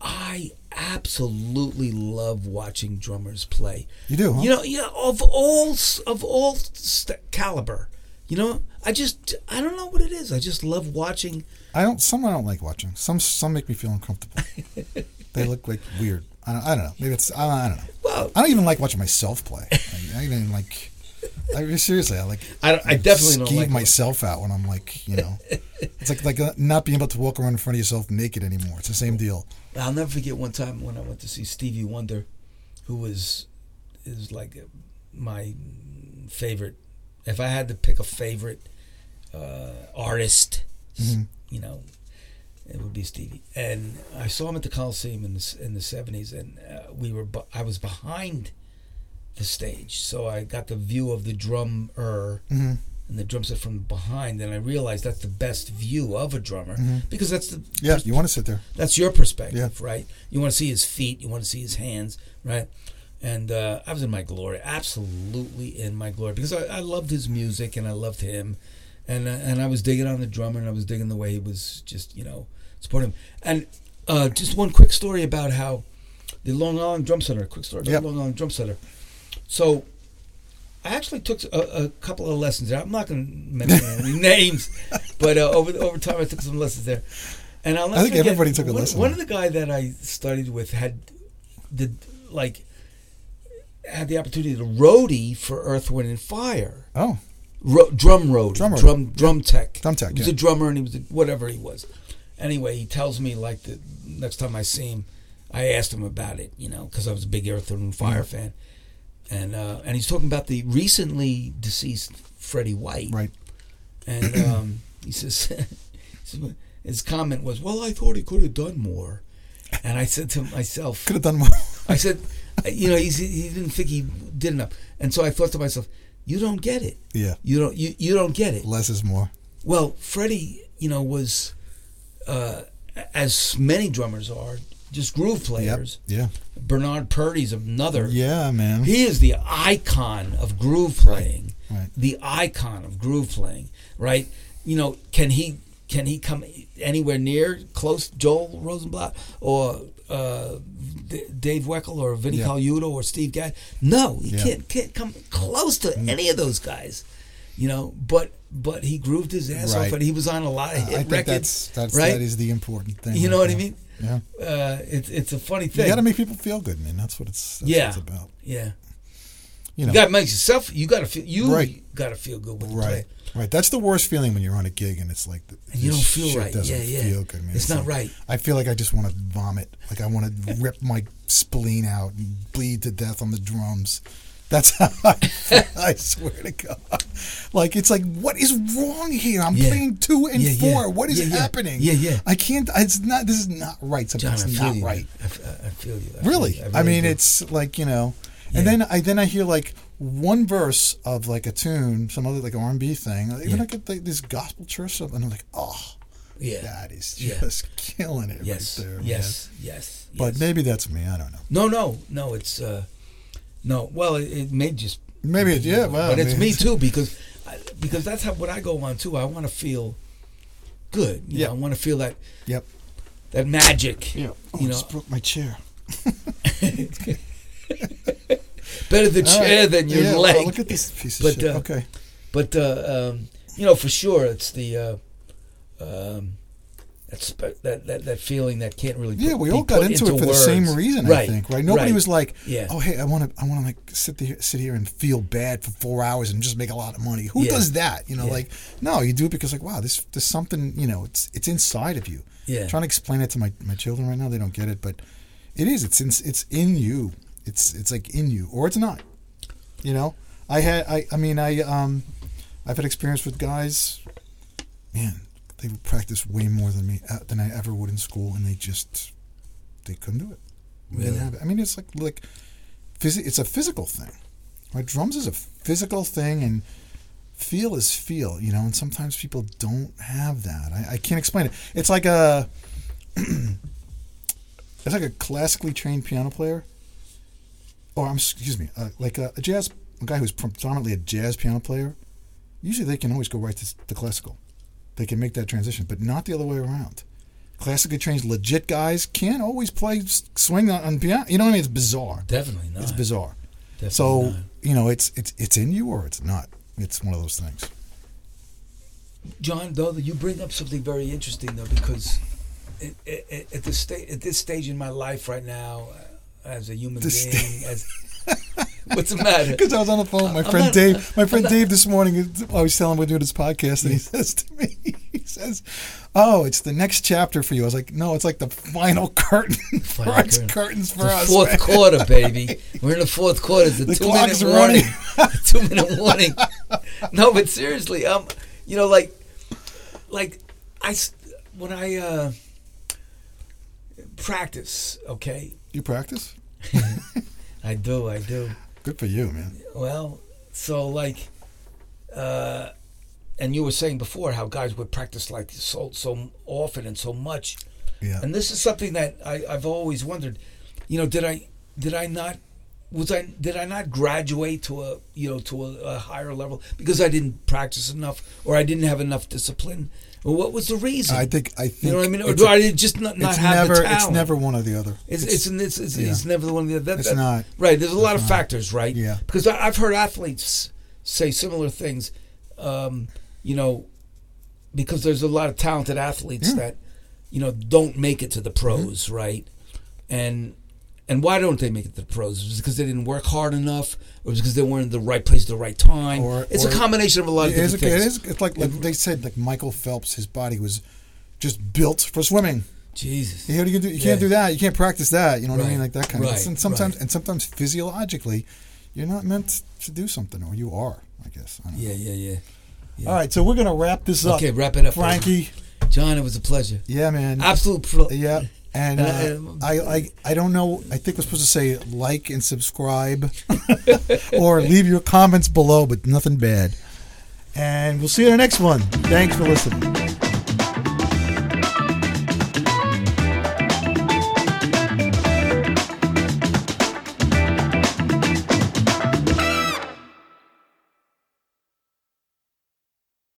I absolutely love watching drummers play. You do, huh? You know, yeah, of all of all st- caliber, You know, I just I don't know what it is. I just love watching. I don't. Some I don't like watching. Some some make me feel uncomfortable. [laughs] they look like weird. I don't, I don't know. Maybe it's I don't, I don't know. Well, I don't even like watching myself play. Like, I even like. I mean, seriously, I like. I don't- I definitely skeeve like- myself out when I'm like, you know, [laughs] it's like like uh, not being able to walk around in front of yourself naked anymore. It's the same deal. I'll never forget one time when I went to see Stevie Wonder, who was is like my favorite. If I had to pick a favorite uh, artist, Mhm. you know, it would be Stevie. And I saw him at the Coliseum in the in the seventies, and uh, we were I was behind the stage, so I got the view of the drummer hmm and the drum set from behind, and I realized that's the best view of a drummer Mhm. because that's the Yeah, you want to sit there. that's your perspective, Yeah. right? You want to see his feet, you want to see his hands, right? And uh, I was in my glory, absolutely in my glory, because I, I loved his music and I loved him, and uh, and I was digging on the drummer and I was digging the way he was just you know supporting him. And uh, just one quick story about how the Long Island Drum Center. Quick story about Yep. Long Island Drum Center. So. I actually took a, a couple of lessons there. I'm not going to mention any [laughs] names, but uh, over over time I took some lessons there. And I'll I think forget, everybody took a one, lesson One of the guy that I studied with had the like had the opportunity to roadie for Earth, Wind, and Fire. Oh, Ro- drum roadie, Drum drum drum tech. Drum tech, He was yeah. a drummer, and he was a, whatever he was. Anyway, he tells me like the next time I see him, I asked him about it, you know, because I was a big Earth, Wind, and Fire Mm-hmm. fan, and uh, and he's talking about the recently deceased Freddie White, right. and um, [clears throat] he says, [laughs] his comment was, "Well, I thought he could have done more," and I said to myself, Could have done more. [laughs] I said, you know, he's, he didn't think he did enough, and so I thought to myself, "You don't get it. yeah, You don't. You, you don't get it." less is more. Well, Freddie, you know, was uh, as many drummers are, just groove Yep. players. Yeah. Bernard Purdie's another. Yeah, man. He is the icon of groove playing. Right. The icon of groove playing, right? You know, can he can he come anywhere near close Joel Rosenblatt or uh, D- Dave Weckl or Vinnie Yeah. Colaiuta or Steve Gadd? No, he Yeah. Mm. can't can't come close to any of those guys. You know, but but he grooved his ass Right. off and he was on a lot of hit I think records. that's that's right? that is the important thing. You know right what I mean? Yeah. Uh, it's it's a funny thing. You got to make people feel good, man. That's what it's. That's Yeah. What it's about. yeah. You know. You got to make yourself. You got to feel. You Right. got to feel good the right. play. Right. That's the worst feeling when you're on a gig and it's like the, And you don't feel right. Yeah, yeah. feel good, man. It's not like- right. I feel like I just want to vomit. Like I want to [laughs] rip my spleen out and bleed to death on the drums. That's how I, I swear to God. Like it's like, what is wrong here? I'm Yeah. playing two and Yeah, yeah. four. What is Yeah, yeah. happening? Yeah, yeah. I can't. It's not. This is not right. John, I Something's feel not you. right. I feel you. I feel Really? you. I, really mean, do. it's like you know, and then I then I hear like one verse of like a tune, some other like R and B thing, even Yeah. like a, like this gospel church stuff, and I'm like, oh, yeah. that is Yeah. just killing it yes. right there. man. yes. Yes. But maybe that's me. I don't know. no, no, no. It's uh, no. Well, it, it may just. Maybe it, yeah, well, but I it's mean, me too [laughs] because I, because that's how what I go on too. I want to feel good. You Yeah. know, I want to feel that Yep. that magic. Yeah. Oh, You I know, just broke my chair. [laughs] better the chair right. than your yeah, leg. Well, look at this piece of But, shit. uh, okay. But uh, um, you know, for sure, it's the uh, um, that, spe- that that that feeling that can't really. Yeah, put- we all got put into it for the same reason. I think, right? Nobody right. was like, Yeah. "Oh, hey, I want to, I want to like sit there, sit here and feel bad for four hours and just make a lot of money." Who Yeah. does that? You know, Yeah. like, no, you do it because, like, wow, this, there's something, you know, it's, it's inside of you. Yeah. trying to explain it to my, my children right now, they don't get it, but it is. It's in, it's in you. It's, it's like in you, or it's not. You know, I had, I, I mean, I, um, I've had experience with guys. Man, they would practice way more than me uh, than I ever would in school, and they just they couldn't do it. They Didn't have it. I mean, it's like like phys- It's a physical thing. Right? Drums is a physical thing, and feel is feel. You know, and sometimes people don't have that. I, I can't explain it. It's like a [clears throat] it's like a classically trained piano player, or I'm excuse me, uh, like a, a jazz a guy who's predominantly a jazz piano player. Usually, they can always go right to the classical. They can make that transition, but not the other way around. Classically trained, legit guys can't always play swing on, on piano. You know what I mean? It's bizarre. Definitely not. It's bizarre. Definitely So not. you know, it's it's it's in you or it's not. It's one of those things. John, though, you bring up something very interesting though, because it, it, at this stage, at this stage in my life right now, uh, as a human This being, as [laughs] what's the matter? Because I was on the phone with my friend not- Dave. My friend Dave this morning, I was telling him we're doing this podcast, and he [laughs] says to me, he says, "Oh, it's the next chapter for you." I was like, "No, it's like the final [laughs] curtain Final curtain. curtains for the us." fourth man. quarter, [laughs] baby. We're in the fourth quarter. It's a The two minute warning. running. two minute warning. No, but seriously, um, you know, like, like I when I uh, practice, okay, You practice? I do, I do. Good for you, man. Well, so like, uh, and you were saying before how guys would practice like so so often and so much. Yeah. And this is something that I, I've always wondered. You know, did I did I not was I did I not graduate to a you know to a, a higher level because I didn't practice enough or I didn't have enough discipline or what was the reason? I think I think you know what I mean, or it's do I just not, not it's have never the talent? it's never one or the other. It's it's it's, it's, yeah. it's never the one or the that, It's that- not. right. There's a lot of not. factors, right? Yeah. Because I, I've heard athletes say similar things. Um, you know, because there's a lot of talented athletes Yeah. that you know don't make it to the pros, Mm-hmm. right? And and why don't they make it to the pros? Is it because they didn't work hard enough, or is it because they weren't in the right place at the right time? Or- it's or- a combination of a lot of It different it things. is. It's like, like they said, like Michael Phelps, his body was just built for swimming. Jesus. You, know, you, do, you Yeah. can't do that. You can't practice that. You know what I mean? Like that kind of. Right. And sometimes, Right. and sometimes physiologically, you're not meant to do something, or you are. I guess. I. Yeah, yeah, yeah. yeah. All right, so we're gonna wrap this up. Okay, wrap it up, Frankie. John. It was a pleasure. Yeah, man. Absolute. Pro- Yeah, and uh, I- I, I I don't know. I think we're supposed to say like and subscribe, [laughs] or leave your comments below, but nothing bad. And we'll see you in the next one. Thanks for listening.